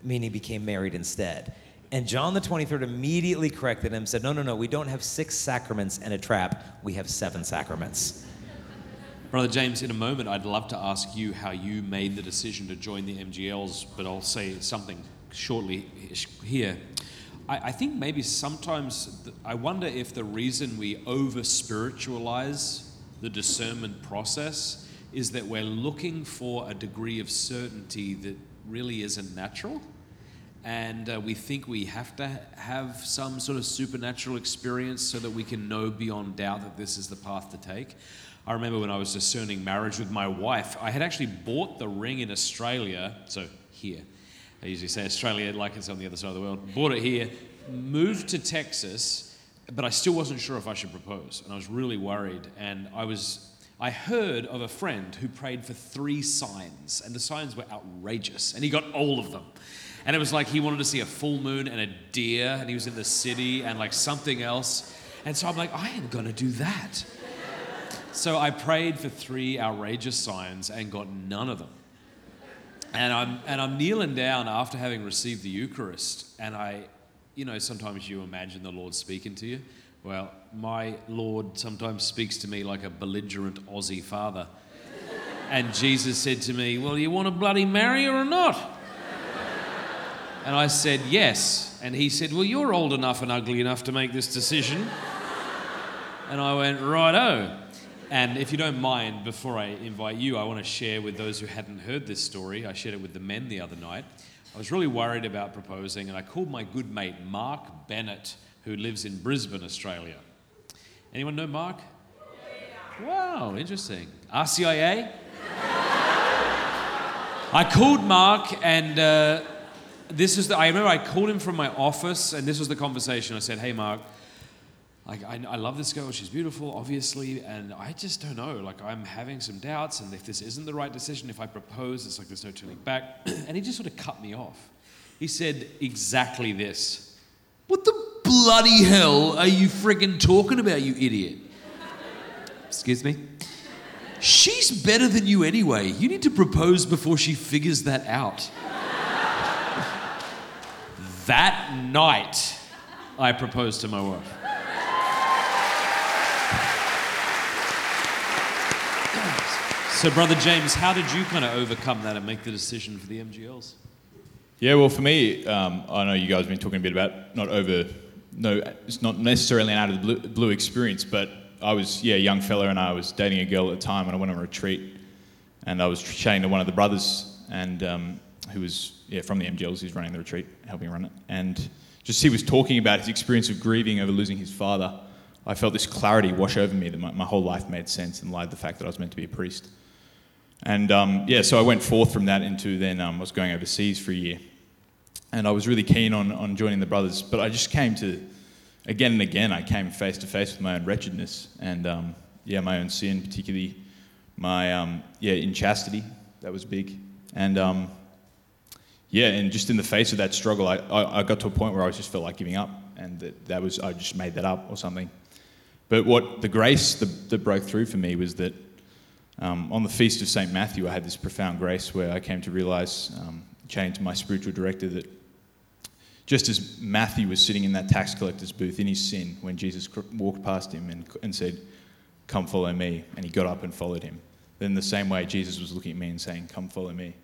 meaning became married instead. And John the 23rd immediately corrected him, said, No, no, no, we don't have six sacraments and a trap, we have seven sacraments. Brother James, in a moment, I'd love to ask you how you made the decision to join the MGLs, but I'll say something shortly here. I, I think maybe sometimes, th- I wonder if the reason we over spiritualize the discernment process is that we're looking for a degree of certainty that really isn't natural. And uh, we think we have to have some sort of supernatural experience so that we can know beyond doubt that this is the path to take. I remember when I was discerning marriage with my wife, I had actually bought the ring in Australia, so here. I usually say Australia like it's on the other side of the world. Bought it here, moved to Texas, but I still wasn't sure if I should propose. And I was really worried. And I was I heard of a friend who prayed for three signs, and the signs were outrageous, and he got all of them. And it was like he wanted to see a full moon and a deer, and he was in the city, and like something else. And so I'm like, I am to do that. So I prayed for three outrageous signs and got none of them. And I'm, and I'm kneeling down after having received the Eucharist, and I, you know, sometimes you imagine the Lord speaking to you. Well, my Lord sometimes speaks to me like a belligerent Aussie father. And Jesus said to me, Well, you want to bloody marry her or not? And I said, Yes. And he said, Well, you're old enough and ugly enough to make this decision. And I went, Righto. And if you don't mind, before I invite you, I want to share with those who hadn't heard this story. I shared it with the men the other night. I was really worried about proposing, and I called my good mate Mark Bennett, who lives in Brisbane, Australia. Anyone know Mark? Wow, interesting. RCIA? I called Mark, and uh, this is the, I remember I called him from my office, and this was the conversation. I said, Hey, Mark, like, I, I love this girl, she's beautiful, obviously, and I just don't know. Like, I'm having some doubts, and if this isn't the right decision, if I propose, it's like there's no turning back. and he just sort of cut me off. He said exactly this What the bloody hell are you friggin' talking about, you idiot? Excuse me? She's better than you anyway. You need to propose before she figures that out. that night, I proposed to my wife. So, Brother James, how did you kind of overcome that and make the decision for the MGLs? Yeah, well, for me, um, I know you guys have been talking a bit about not over, no, it's not necessarily an out of the blue, blue experience, but I was, yeah, a young fella and I was dating a girl at the time and I went on a retreat and I was chatting to one of the brothers and um, who was, yeah, from the MGLs, who's running the retreat, helping run it. And just he was talking about his experience of grieving over losing his father. I felt this clarity wash over me that my, my whole life made sense in light of the fact that I was meant to be a priest. And um, yeah, so I went forth from that into then um, I was going overseas for a year. And I was really keen on, on joining the brothers, but I just came to, again and again, I came face to face with my own wretchedness and um, yeah, my own sin, particularly my um, yeah inchastity. That was big. And um, yeah, and just in the face of that struggle, I, I, I got to a point where I just felt like giving up, and that, that was I just made that up or something. But what the grace that, that broke through for me was that um, on the feast of St. Matthew, I had this profound grace where I came to realize, um, chatting to my spiritual director, that just as Matthew was sitting in that tax collector's booth in his sin when Jesus walked past him and, and said, Come follow me, and he got up and followed him, then the same way Jesus was looking at me and saying, Come follow me.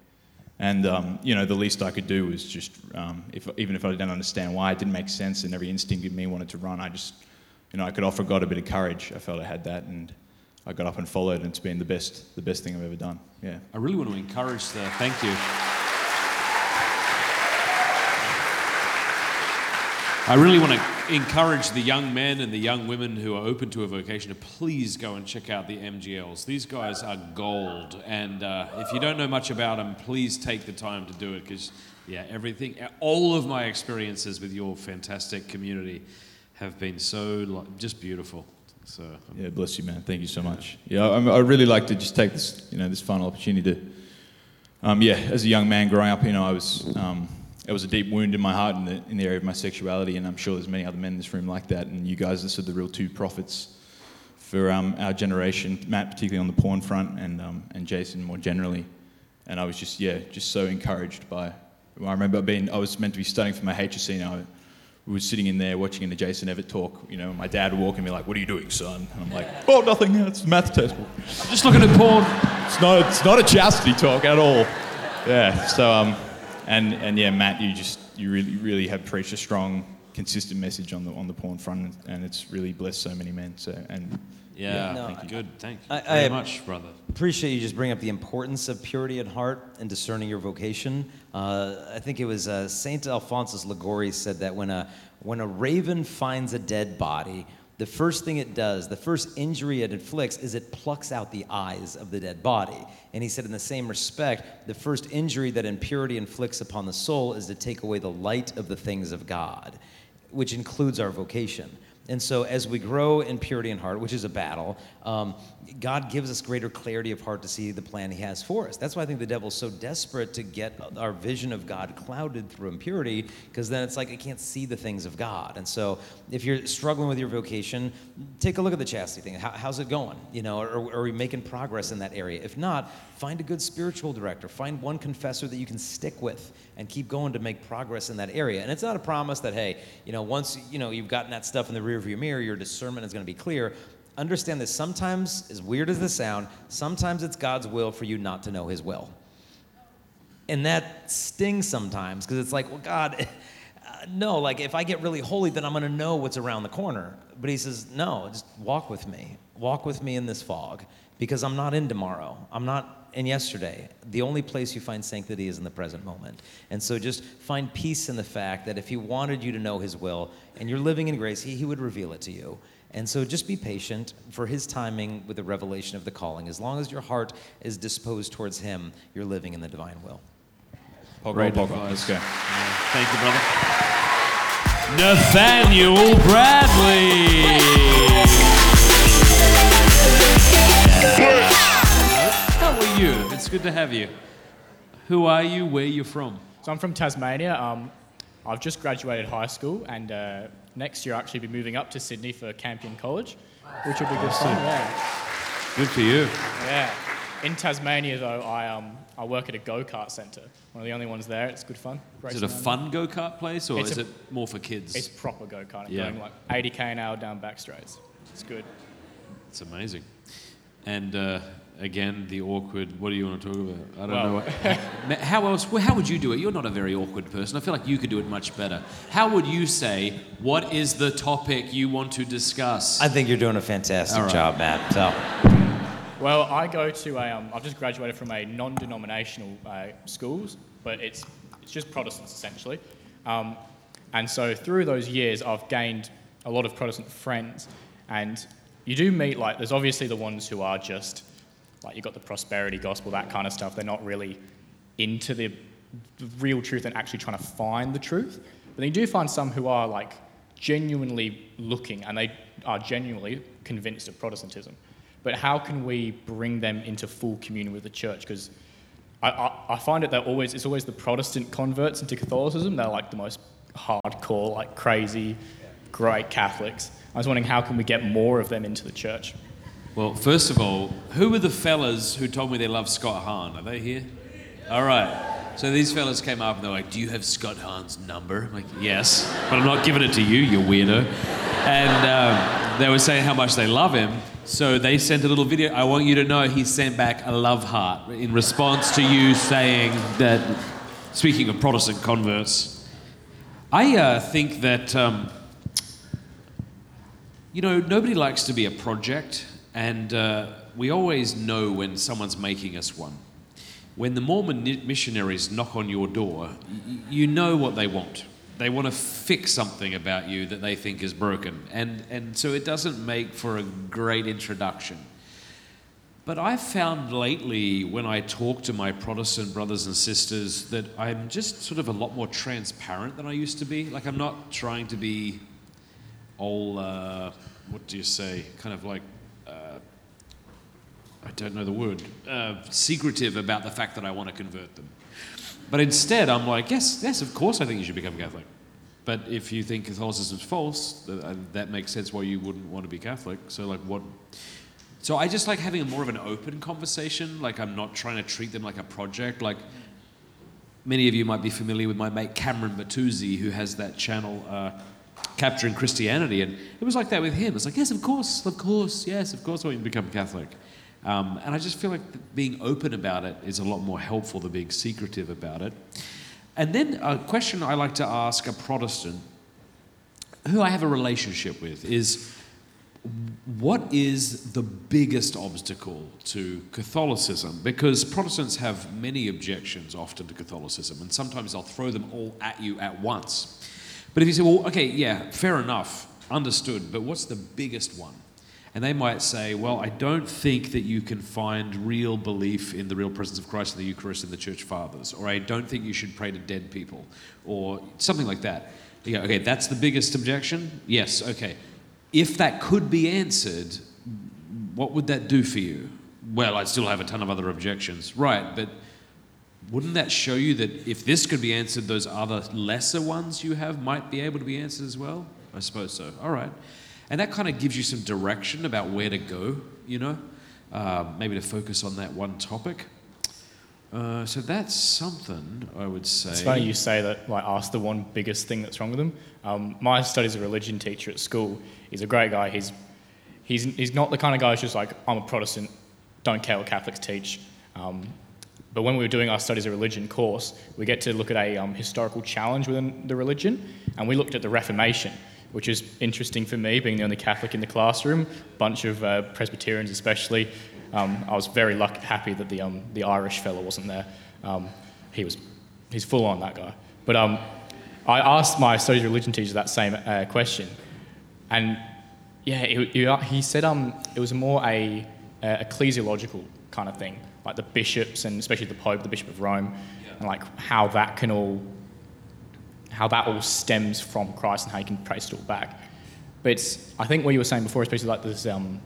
And um, you know, the least I could do was just, um, if, even if I didn't understand why, it didn't make sense, and every instinct in me wanted to run. I just, you know, I could offer God a bit of courage. I felt I had that, and I got up and followed, and it's been the best, the best thing I've ever done. Yeah. I really want to encourage the thank you. I really want to encourage the young men and the young women who are open to a vocation to please go and check out the MGLs. These guys are gold, and uh, if you don't know much about them, please take the time to do it because, yeah, everything, all of my experiences with your fantastic community have been so just beautiful. So Yeah, bless you, man. Thank you so much. Yeah, I, I really like to just take this, you know, this final opportunity to, um, yeah, as a young man growing up, you know, I was, um, it was a deep wound in my heart in the, in the area of my sexuality, and I'm sure there's many other men in this room like that. And you guys are sort of the real two prophets for um, our generation, Matt particularly on the porn front, and um, and Jason more generally. And I was just, yeah, just so encouraged by. I remember being, I was meant to be studying for my HSC, and I we were sitting in there watching the Jason Evert talk. You know, my dad would walk in and be like, "What are you doing, son?" And I'm like, "Oh, nothing. It's a math test." just looking at porn. It's not. It's not a chastity talk at all. Yeah. So um, and and yeah, Matt, you just you really really have preached a strong, consistent message on the on the porn front, and it's really blessed so many men. So and Yeah, No, thank you. good. Thank you I- very I- much, brother. Appreciate you just bringing up the importance of purity at heart and discerning your vocation. Uh, I think it was uh, Saint Alphonsus Liguori said that when a when a raven finds a dead body, the first thing it does, the first injury it inflicts, is it plucks out the eyes of the dead body. And he said, in the same respect, the first injury that impurity inflicts upon the soul is to take away the light of the things of God, which includes our vocation. And so, as we grow in purity and heart, which is a battle, um, God gives us greater clarity of heart to see the plan He has for us. That's why I think the devil's so desperate to get our vision of God clouded through impurity, because then it's like I can't see the things of God. And so, if you're struggling with your vocation, take a look at the chastity thing. How, how's it going? You know, are, are we making progress in that area? If not, find a good spiritual director. Find one confessor that you can stick with and keep going to make progress in that area. And it's not a promise that hey, you know, once you know you've gotten that stuff in the rearview mirror, your discernment is going to be clear understand this. Sometimes, as weird as this sound, sometimes it's God's will for you not to know His will. And that stings sometimes because it's like, well, God, no, like if I get really holy, then I'm going to know what's around the corner. But He says, no, just walk with me. Walk with me in this fog because I'm not in tomorrow. I'm not in yesterday. The only place you find sanctity is in the present moment. And so just find peace in the fact that if He wanted you to know His will and you're living in grace, He, he would reveal it to you. And so just be patient for His timing with the revelation of the calling. As long as your heart is disposed towards Him, you're living in the divine will. Pogba, Great Pogba. advice. Let's go. Thank you, brother. Nathaniel Bradley. You? It's good to have you. Who are you? Where are you from? So I'm from Tasmania. Um, I've just graduated high school, and uh, next year I'll actually be moving up to Sydney for Campion College, which will be good fun. Yeah. Good for you. yeah. In Tasmania, though, I um, I work at a go kart centre. One of the only ones there. It's good fun. Is it a fun go kart place or It's is a- it more for kids? It's proper go karting, Yeah. going like 80k an hour down back straights. It's good. It's amazing. And uh, again, the awkward. What do you want to talk about? I don't Well- know. What, how else? well, How would you do it? You're not a very awkward person. I feel like you could do it much better. How would you say? What is the topic you want to discuss? I think you're doing a fantastic All right. job, Matt. So, Well, I go to a. Um, I've just graduated from a non-denominational uh, schools, but it's it's just Protestants essentially. Um, and so through those years, I've gained a lot of Protestant friends, and you do meet like there's obviously the ones who are just like you've got the prosperity gospel, that kind of stuff. They're not really into the real truth and actually trying to find the truth. But then you do find some who are like genuinely looking and they are genuinely convinced of Protestantism. But how can we bring them into full communion with the church? Because I, I, I find it that always it's always the Protestant converts into Catholicism. They're like the most hardcore, like crazy, great Catholics. I was wondering how can we get more of them into the church? Well, first of all, who were the fellas who told me they love Scott Hahn? Are they here? All right. So these fellas came up and they're like, "Do you have Scott Hahn's number?" I'm like, "Yes, but I'm not giving it to you, you weirdo." And um, they were saying how much they love him. So they sent a little video. I want you to know he sent back a love heart in response to you saying that. Speaking of Protestant converts, I uh, think that. Um, you know, nobody likes to be a project, and uh, we always know when someone's making us one. When the Mormon missionaries knock on your door, you know what they want. They want to fix something about you that they think is broken, and, and so it doesn't make for a great introduction. But I've found lately when I talk to my Protestant brothers and sisters that I'm just sort of a lot more transparent than I used to be. Like, I'm not trying to be all, uh, what do you say, kind of like, I don't know the word, uh, secretive about the fact that I want to convert them. But instead, I'm like, yes, yes, of course I think you should become Catholic. But if you think Catholicism's false, th- uh, that makes sense why you wouldn't want to be Catholic. So, like, what? So I just like having a more of an open conversation. Like, I'm not trying to treat them like a project. Like, many of you might be familiar with my mate Cameron Bertuzzi, who has that channel, uh, Capturing Christianity. And it was like that with him. It's like, yes, of course, of course, yes, of course I want you to become Catholic. Um, and I just feel like being open about it is a lot more helpful than being secretive about it. And then a question I like to ask a Protestant who I have a relationship with is what is the biggest obstacle to Catholicism? Because Protestants have many objections often to Catholicism, and sometimes they'll throw them all at you at once. But if you say, well, okay, yeah, fair enough, understood, but what's the biggest one? And they might say, well, I don't think that you can find real belief in the real presence of Christ in the Eucharist in the Church Fathers, or I don't think you should pray to dead people, or something like that. Go, okay, that's the biggest objection? Yes, okay. If that could be answered, what would that do for you? Well, I'd still have a ton of other objections. Right, but wouldn't that show you that if this could be answered, those other lesser ones you have might be able to be answered as well? I suppose so. All right. And that kind of gives you some direction about where to go, you know, uh, maybe to focus on that one topic. Uh, so that's something I would say. It's funny you say that, like, ask the one biggest thing that's wrong with them. Um, my studies a religion teacher at school. He's a great guy. He's, he's, he's not the kind of guy who's just like, I'm a Protestant, don't care what Catholics teach. Um, but when we were doing our studies of religion course, we get to look at a um, historical challenge within the religion, and we looked at the Reformation, which is interesting for me, being the only Catholic in the classroom, bunch of uh, Presbyterians especially. Um, I was very lucky, happy that the, um, the Irish fellow wasn't there. Um, he was, he's full on, that guy. But um, I asked my studies of religion teacher that same uh, question, and yeah, he said um, it was more a, a ecclesiological kind of thing, like the bishops and especially the Pope, the Bishop of Rome, and like how that can all, how that all stems from Christ and how you can trace it all back. But it's, I think what you were saying before, especially like this, um,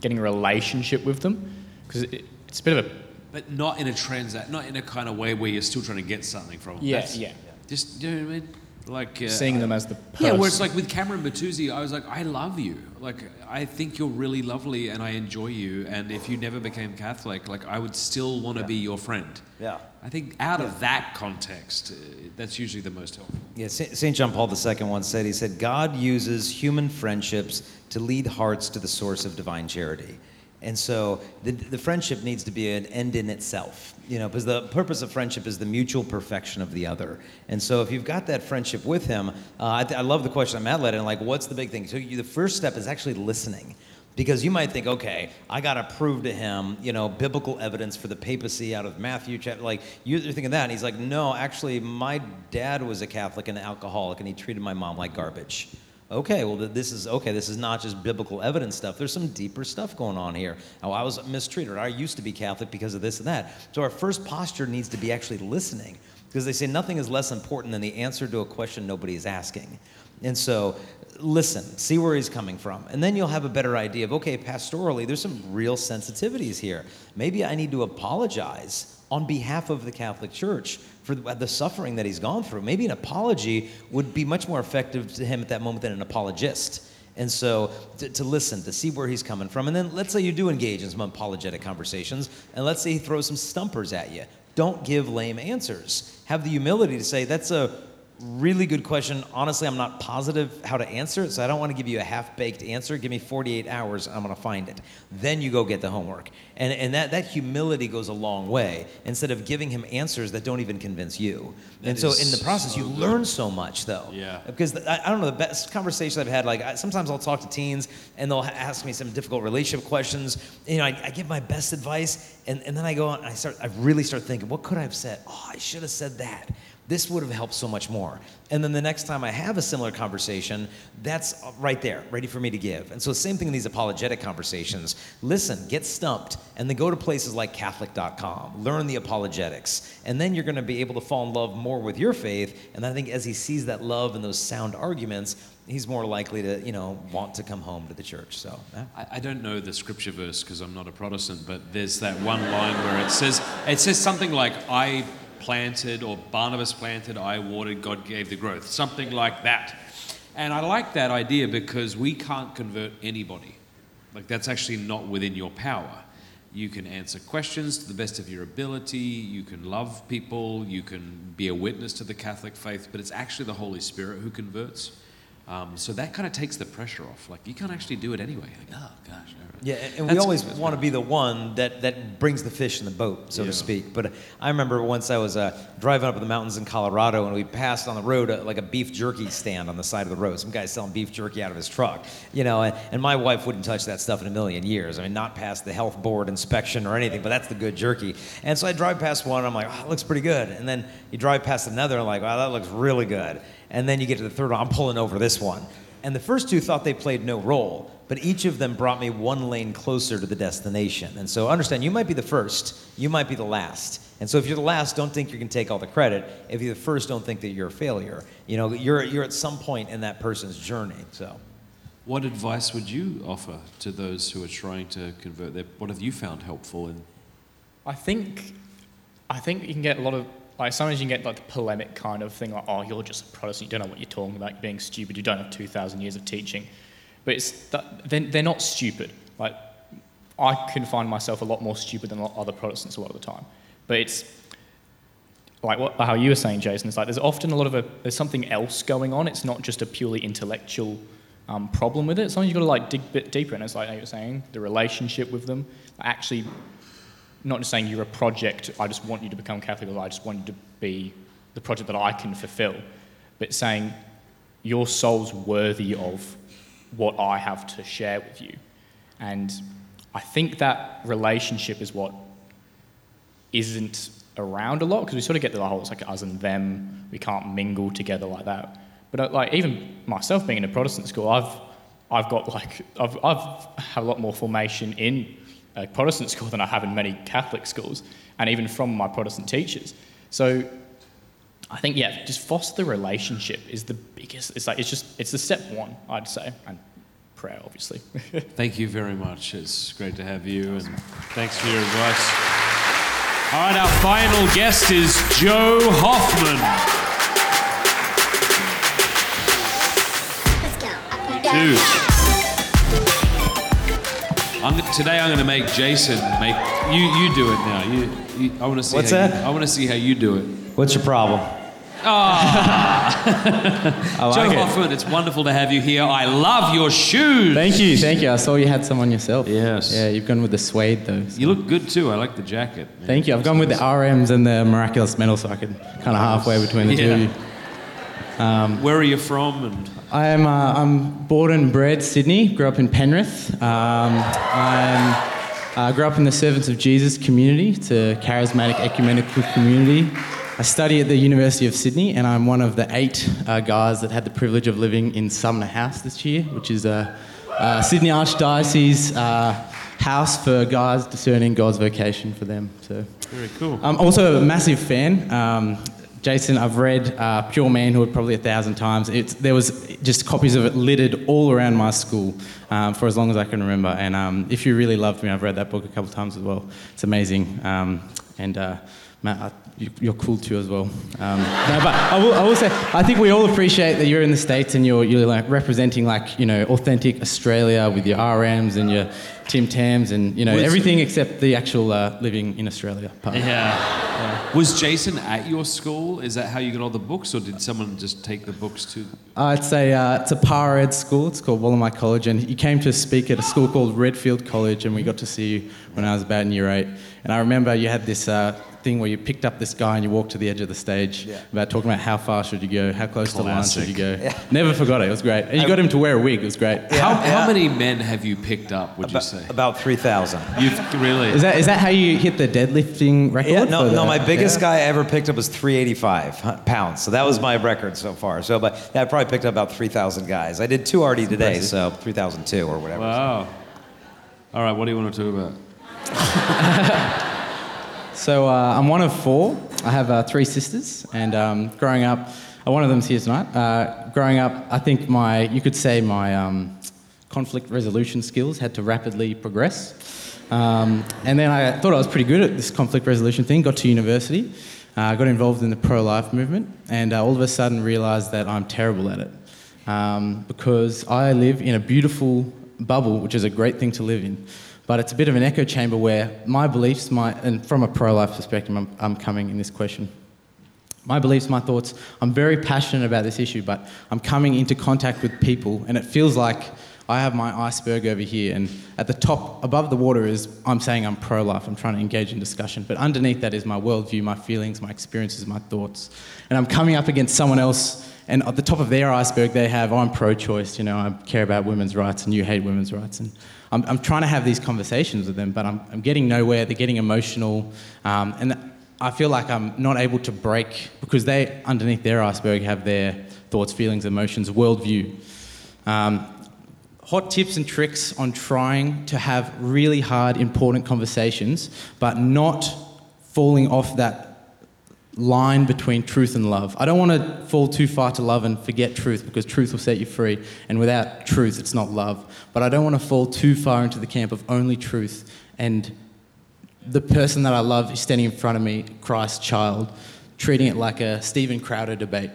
getting a relationship with them, because it, it's a bit of a But not in a transact, not in a kind of way where you're still trying to get something from them. Yeah, yeah. Just, you know what I mean? Like uh, Seeing them as the Yeah, where it's like with Cameron Bertuzzi, I was like, I love you. Like, I think you're really lovely and I enjoy you. And if you never became Catholic, like, I would still want to be your friend. Yeah. I think out of that context, uh, that's usually the most helpful. Yeah, St. John Paul II once said, he said, God uses human friendships to lead hearts to the source of divine charity. And so the, the friendship needs to be an end in itself, you know, because the purpose of friendship is the mutual perfection of the other. And so if you've got that friendship with him, uh, I, I love the question Matt led in, like, what's the big thing? So you, the first step is actually listening. Because you might think, okay, I got to prove to him, you know, biblical evidence for the papacy out of Matthew chapter. Like, you're thinking that. And he's like, no, actually, my dad was a Catholic and an alcoholic, and he treated my mom like garbage. Okay, well, this is okay. This is not just biblical evidence stuff. There's some deeper stuff going on here. Oh, I was mistreated. I used to be Catholic because of this and that. So our first posture needs to be actually listening, because they say nothing is less important than the answer to a question nobody is asking. And so, listen, see where he's coming from. And then you'll have a better idea of, okay, pastorally, there's some real sensitivities here. Maybe I need to apologize on behalf of the Catholic Church for the suffering that he's gone through. Maybe an apology would be much more effective to him at that moment than an apologist. And so to, to listen, to see where he's coming from. And then let's say you do engage in some apologetic conversations, and let's say he throws some stumpers at you. Don't give lame answers. Have the humility to say, that's a really good question. Honestly, I'm not positive how to answer it, so I don't want to give you a half baked answer. Give me 48 hours, I'm going to find it. Then you go get the homework. And, and that, that humility goes a long way instead of giving him answers that don't even convince you. That and so in the process, so you good. learn so much, though. Yeah. Because the, I, I don't know, the best conversation I've had, like I, sometimes I'll talk to teens and they'll ask me some difficult relationship questions. You know, I, I give my best advice and, and then I go on and I start, I really start thinking, what could I have said? Oh, I should have said that. This would have helped so much more. And then the next time I have a similar conversation, that's right there, ready for me to give. And so, same thing in these apologetic conversations. Listen, get stumped, and then go to places like Catholic.com, learn the apologetics, and then you're going to be able to fall in love more with your faith. And I think as he sees that love and those sound arguments, he's more likely to, you know, want to come home to the church. So, yeah. I, I don't know the scripture verse because I'm not a Protestant, but there's that one line where it says it says something like I planted or Barnabas planted, I watered, God gave the growth, something like that. And I like that idea because we can't convert anybody. Like that's actually not within your power. You can answer questions to the best of your ability, you can love people, you can be a witness to the Catholic faith, but it's actually the Holy Spirit who converts. Um, so that kind of takes the pressure off. Like you can't actually do it anyway. Like, oh gosh. Yeah, and, and we always want to be the one that, that brings the fish in the boat, so Yeah. to speak. But I remember once I was uh, driving up in the mountains in Colorado, and we passed on the road uh, like a beef jerky stand on the side of the road. Some guy's selling beef jerky out of his truck, you know. And, and my wife wouldn't touch that stuff in a million years. I mean, not past the health board inspection or anything, but that's the good jerky. And so I drive past one, and I'm like, oh, it looks pretty good. And then you drive past another, and I'm like, wow, that looks really good. And then you get to the third one, I'm pulling over this one. And the first two thought they played no role, but each of them brought me one lane closer to the destination. And so understand, you might be the first, you might be the last. And so if you're the last, don't think you can take all the credit. If you're the first, don't think that you're a failure. You know, you're, you're at some point in that person's journey. So What advice would you offer to those who are trying to convert their? What have you found helpful in? I think, I think you can get a lot of like sometimes you can get like the polemic kind of thing like oh you're just a Protestant you don't know what you're talking about you're being stupid you don't have two thousand years of teaching, but it's that, they're, they're not stupid like I can find myself a lot more stupid than a lot of other Protestants a lot of the time, but it's like what, how you were saying Jason it's like there's often a lot of a there's something else going on it's not just a purely intellectual um, problem with it. Sometimes you've got to like dig a bit deeper, and it's like you were saying the relationship with them. Actually, not just saying you're a project. I just want you to become Catholic, or I just want you to be the project that I can fulfill, but saying your soul's worthy of what I have to share with you, and I think that relationship is what isn't around a lot because we sort of get the whole it's like us and them. We can't mingle together like that. But uh, like even myself being in a Protestant school, I've I've got like I've I've had a lot more formation in a Protestant school than I have in many Catholic schools, and even from my Protestant teachers. So I think yeah, just foster the relationship is the biggest. It's like it's just it's the step one I'd say, and prayer obviously. Thank you very much. It's great to have you, and thanks for your advice. All right, our final guest is Joe Hoffman. Dude. I'm, today I'm going to make Jason make you. You do it now. You. you I want to see. What's how you- that? I want to see how you do it. What's your problem? Joe like it. Hoffman, it's wonderful to have you here. I love your shoes. Thank you, thank you. I saw you had some on yourself. Yes. Yeah, you've gone with the suede though. so- You look good too. I like the jacket. Thank you. I've gone with the RMs and the miraculous medal, so I could kind of halfway between the two. Um, Where are you from? And I am. Uh, I'm born and bred Sydney. Grew up in Penrith. Um, I'm. I grew up in the Servants of Jesus community. It's a charismatic ecumenical community. I study at the University of Sydney, and I'm one of the eight uh, guys that had the privilege of living in Sumner House this year, which is a, a Sydney Archdiocese uh, house for guys discerning God's vocation for them. So. very cool. I'm also a massive fan. Um, Jason, I've read uh, Pure Manhood probably a thousand times. It's, there was just copies of it littered all around my school um, for as long as I can remember. And um, if you really loved me, I've read that book a couple times as well. It's amazing. Um, and uh, Matt, you're cool too as well. Um, no, but I will, I will say, I think we all appreciate that you're in the States and you're, you're like representing like, you know, authentic Australia with your RMs and your Tim Tams and, you know, Was- everything except the actual uh, living in Australia part. Yeah. Was Jason at your school? Is that how you got all the books, or did someone just take the books to? Uh, it's a uh, it's a PARED school. It's called Wollemi College, and he came to speak at a school called Redfield College, and we got to see you when I was about in year eight. And I remember you had this uh, thing where you picked up this guy and you walked to the edge of the stage about talking about how far should you go, how close to the line should you go. Yeah. Never forgot it. It was great, and you got him to wear a wig. It was great. how, how many men have you picked up? Would you say about three thousand? You've really? Is that is that how you hit the deadlifting record? Yeah, no, no. My biggest Yeah. guy I ever picked up was 385 pounds. So that was my record so far. So, but yeah, I probably picked up about 3,000 guys. I did two already today, impressive. so 3,002 or whatever. Wow. All right. What do you want to talk about? So uh, I'm one of four. I have uh, three sisters, and um, growing up, uh, one of them's here tonight. Uh, growing up, I think my, you could say my um, conflict resolution skills had to rapidly progress. Um, and then I thought I was pretty good at this conflict resolution thing. Got to university, uh, got involved in the pro-life movement, and uh, all of a sudden realised that I'm terrible at it um, because I live in a beautiful bubble, which is a great thing to live in. But it's a bit of an echo chamber where my beliefs, my, and from a pro life perspective, I'm, I'm coming in this question. My beliefs, my thoughts, I'm very passionate about this issue, but I'm coming into contact with people, and it feels like I have my iceberg over here, and at the top, above the water, is I'm saying I'm pro life, I'm trying to engage in discussion, but underneath that is my worldview, my feelings, my experiences, my thoughts. And I'm coming up against someone else, and at the top of their iceberg, they have, oh, I'm pro choice, you know, I care about women's rights, and you hate women's rights. And I'm, I'm trying to have these conversations with them, but I'm, I'm getting nowhere, they're getting emotional, um, and I feel like I'm not able to break because they, underneath their iceberg, have their thoughts, feelings, emotions, worldview. Um, hot tips and tricks on trying to have really hard, important conversations, but not falling off that line between truth and love. I don't want to fall too far to love and forget truth because truth will set you free, and without truth, it's not love. But I don't want to fall too far into the camp of only truth and the person that I love is standing in front of me, Christ's child, treating it like a Steven Crowder debate.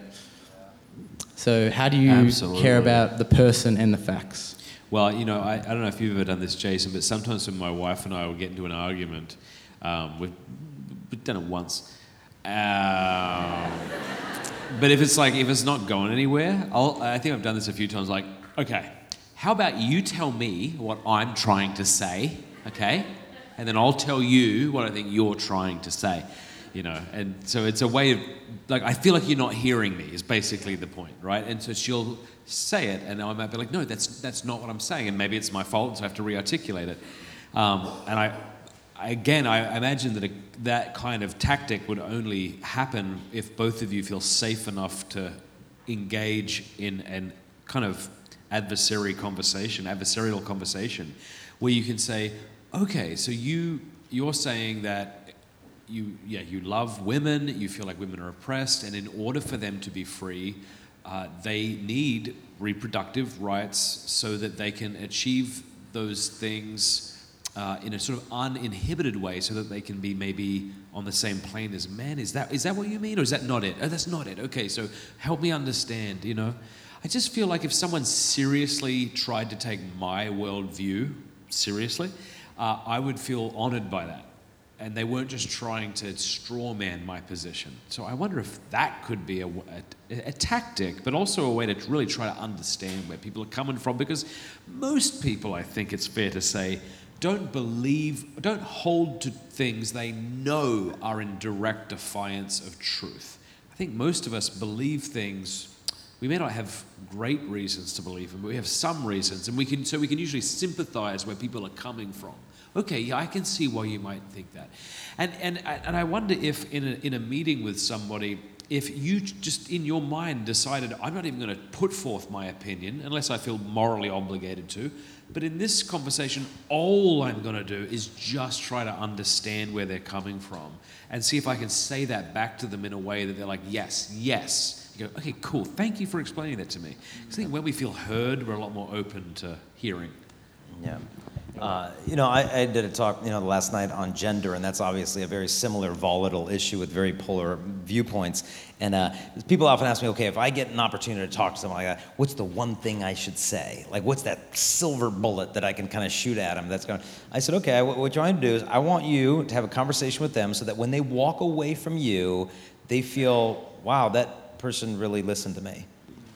So, how do you Absolutely. care about the person and the facts? Well, you know, I, I don't know if you've ever done this, Jason, but sometimes when my wife and I will get into an argument, um, we've, we've done it once. Um, but if it's like, if it's not going anywhere, I'll, I think I've done this a few times, like, okay, how about you tell me what I'm trying to say, okay? And then I'll tell you what I think you're trying to say, you know? And so it's a way of, like, I feel like you're not hearing me, is basically the point, right? And so she'll say it, and I might be like, no, that's, that's not what I'm saying. And maybe it's my fault, so I have to re articulate it. Um, and I, again, I imagine that a, that kind of tactic would only happen if both of you feel safe enough to engage in an kind of adversary conversation, adversarial conversation, where you can say, okay, so you you're saying that you yeah you love women, you feel like women are oppressed, and in order for them to be free, uh, they need reproductive rights so that they can achieve those things uh, in a sort of uninhibited way so that they can be maybe on the same plane as men. Is that, is that what you mean, or is that not it? Oh, that's not it. Okay, so help me understand, you know? I just feel like if someone seriously tried to take my worldview seriously, uh, I would feel honored by that. And they weren't just trying to strawman my position. So I wonder if that could be a, a, a tactic, but also a way to really try to understand where people are coming from. Because most people, I think it's fair to say, don't believe, don't hold to things they know are in direct defiance of truth. I think most of us believe things we may not have great reasons to believe them, but we have some reasons, and we can so we can usually sympathize where people are coming from. Okay, yeah, I can see why you might think that, and and and I wonder if in a, in a meeting with somebody, if you just in your mind decided I'm not even going to put forth my opinion unless I feel morally obligated to, but in this conversation, all I'm going to do is just try to understand where they're coming from and see if I can say that back to them in a way that they're like, yes, yes. You go, okay, cool. Thank you for explaining that to me. Because I think when we feel heard, we're a lot more open to hearing. Yeah. Uh, you know, I, I did a talk, you know, last night on gender, and that's obviously a very similar volatile issue with very polar viewpoints. And uh, people often ask me, okay, if I get an opportunity to talk to someone like that, what's the one thing I should say? Like, what's that silver bullet that I can kind of shoot at them? That's going. I said, okay, what we're trying to do is I want you to have a conversation with them so that when they walk away from you, they feel, wow, that person really listened to me.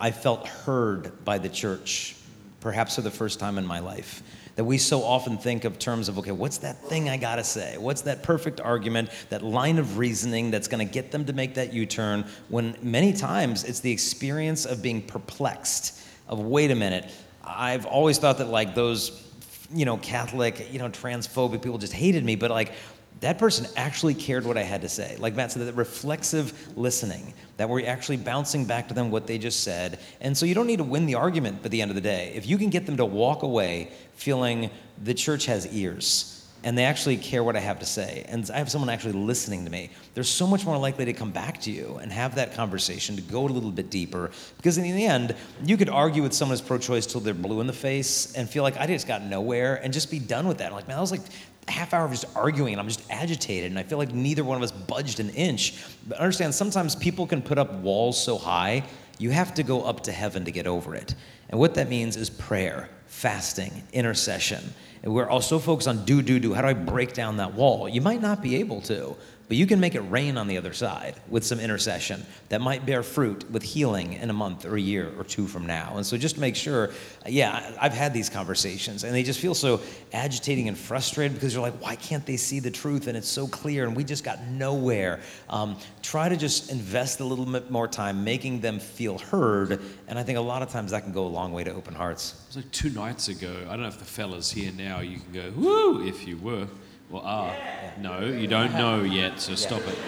I felt heard by the church, perhaps for the first time in my life. That we so often think of terms of, okay, what's that thing I gotta say? What's that perfect argument, that line of reasoning that's gonna get them to make that U turn? When many times it's the experience of being perplexed, of, wait a minute, I've always thought that like those, you know, Catholic, you know, transphobic people just hated me, but like, that person actually cared what I had to say. Like Matt said, that reflexive listening, that we're actually bouncing back to them what they just said. And so you don't need to win the argument at the end of the day. If you can get them to walk away feeling the church has ears and they actually care what I have to say, and I have someone actually listening to me, they're so much more likely to come back to you and have that conversation, to go a little bit deeper. Because in the end, you could argue with someone who's pro choice till they're blue in the face and feel like I just got nowhere and just be done with that. I'm like, man, that was like half hour of just arguing and I'm just agitated and I feel like neither one of us budged an inch. But understand, sometimes people can put up walls so high, you have to go up to heaven to get over it. And what that means is prayer, fasting, intercession. And we're also focused on do, do, do. How do I break down that wall? You might not be able to, but you can make it rain on the other side with some intercession that might bear fruit with healing in a month or a year or two from now. And so just make sure, yeah, I've had these conversations and they just feel so agitating and frustrated because you're like, why can't they see the truth? And it's so clear and we just got nowhere. Um, try to just invest a little bit more time making them feel heard. And I think a lot of times that can go a long way to open hearts. It was like two nights ago. I don't know if the fella's here now. You can go, woo, if you were. Well, ah, no, you don't know yet, so stop it.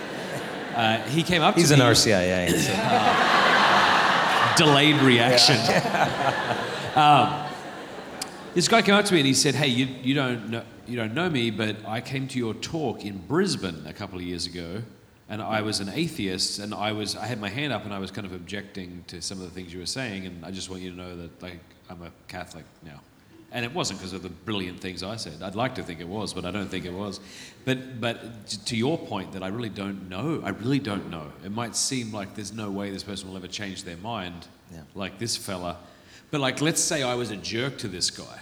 Uh, he came up He's to an me. RCIA. so- delayed reaction. um, this guy came up to me and he said, "Hey, you, you don't know you don't know me, but I came to your talk in Brisbane a couple of years ago, and I was an atheist, and I was I had my hand up and I was kind of objecting to some of the things you were saying, and I just want you to know that like I'm a Catholic now." And it wasn't because of the brilliant things I said. I'd like to think it was, but I don't think it was. But, but to your point, that I really don't know. I really don't know. It might seem like there's no way this person will ever change their mind, like this fella. But like, let's say I was a jerk to this guy,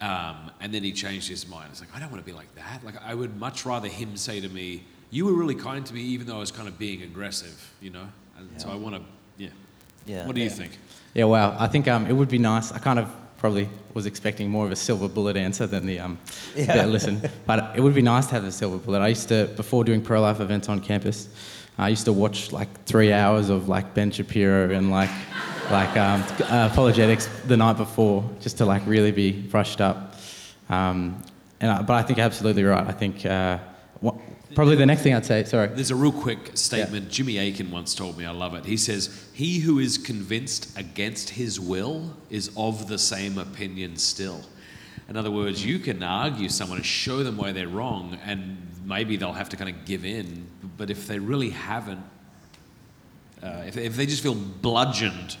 um, and then he changed his mind. It's like I don't want to be like that. Like I would much rather him say to me, "You were really kind to me, even though I was kind of being aggressive," you know. And so I want to, yeah. Yeah. What do you think? Yeah, wow. I think um, it would be nice. I kind of probably was expecting more of a silver bullet answer than the um. Yeah. Listen, but it would be nice to have a silver bullet. I used to before doing pro life events on campus. I used to watch like three hours of like Ben Shapiro and like like um, uh, apologetics the night before just to like really be brushed up. Um, and I, but I think absolutely right. I think uh, probably the next thing I'd say. Sorry. There's a real quick statement. Jimmy Akin once told me, I love it. He says, He who is convinced against his will is of the same opinion still. In other words, you can argue someone and show them why they're wrong, and maybe they'll have to kind of give in. But if they really haven't, uh, if, if they just feel bludgeoned,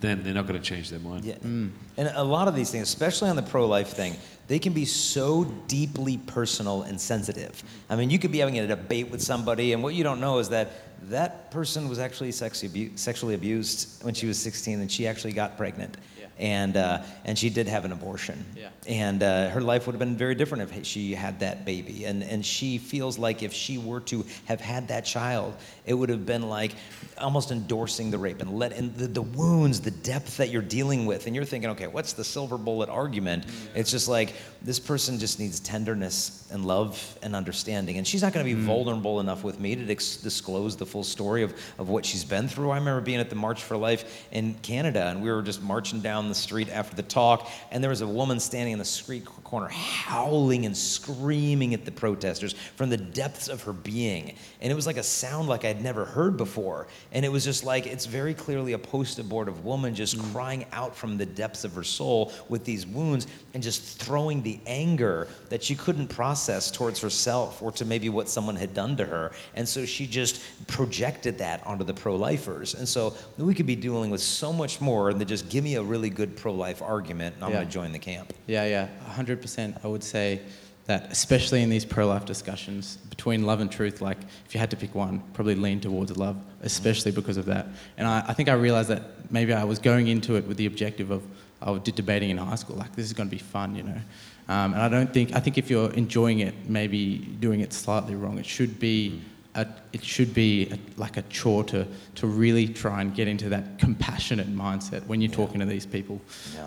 then they're not going to change their mind. Yeah. And a lot of these things, especially on the pro life thing, they can be so deeply personal and sensitive. I mean, you could be having a debate with somebody, and what you don't know is that that person was actually abu- sexually abused when she was 16, and she actually got pregnant. And, uh, and she did have an abortion. Yeah. And uh, her life would have been very different if she had that baby. And, and she feels like if she were to have had that child, it would have been like almost endorsing the rape and let in the, the wounds, the depth that you're dealing with. And you're thinking, okay, what's the silver bullet argument? It's just like this person just needs tenderness and love and understanding. And she's not going to be vulnerable enough with me to dis- disclose the full story of, of what she's been through. I remember being at the March for Life in Canada, and we were just marching down the street after the talk, and there was a woman standing in the street corner howling and screaming at the protesters from the depths of her being. And it was like a sound like I'd never heard before. And it was just like, it's very clearly a post abortive woman just mm. crying out from the depths of her soul with these wounds and just throwing the anger that she couldn't process towards herself or to maybe what someone had done to her. And so she just projected that onto the pro lifers. And so we could be dealing with so much more than just give me a really good pro life argument and I'm Yeah. going to join the camp. Yeah, yeah, 100%. I would say that, especially in these pro life discussions between love and truth, like if you had to pick one, probably lean towards love, especially because of that. And I, I think I realized that maybe I was going into it with the objective of, I did debating in high school, like this is going to be fun, you know. Um, and I don't think, I think if you're enjoying it, maybe doing it slightly wrong. It should be. A, it should be a, like a chore to, to really try and get into that compassionate mindset when you're talking to these people.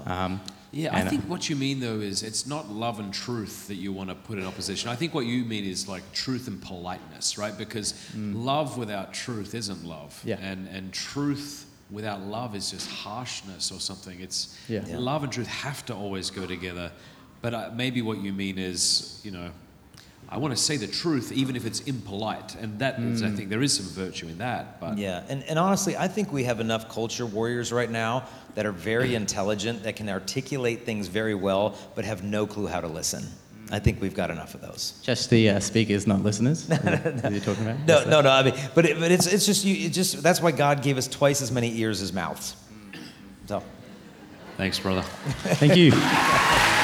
Um, Yeah, I and, uh, think what you mean though is it's not love and truth that you want to put in opposition. I think what you mean is like truth and politeness, right? Because love without truth isn't love. Yeah. And and truth without love is just harshness or something. It's Yeah. Yeah. love and truth have to always go together. But uh, maybe what you mean is, you know, I want to say the truth even if it's impolite, and that is, I Mm. think there is some virtue in that. But Yeah, and, and honestly, I think we have enough culture warriors right now that are very intelligent, that can articulate things very well, but have no clue how to listen. I think we've got enough of those. Just the uh, speakers, not listeners. Is that what you're talking about? No, no, no. I mean, but it, but it's it's just you. It just that's why God gave us twice as many ears as mouths. So, thanks, brother. Thank you.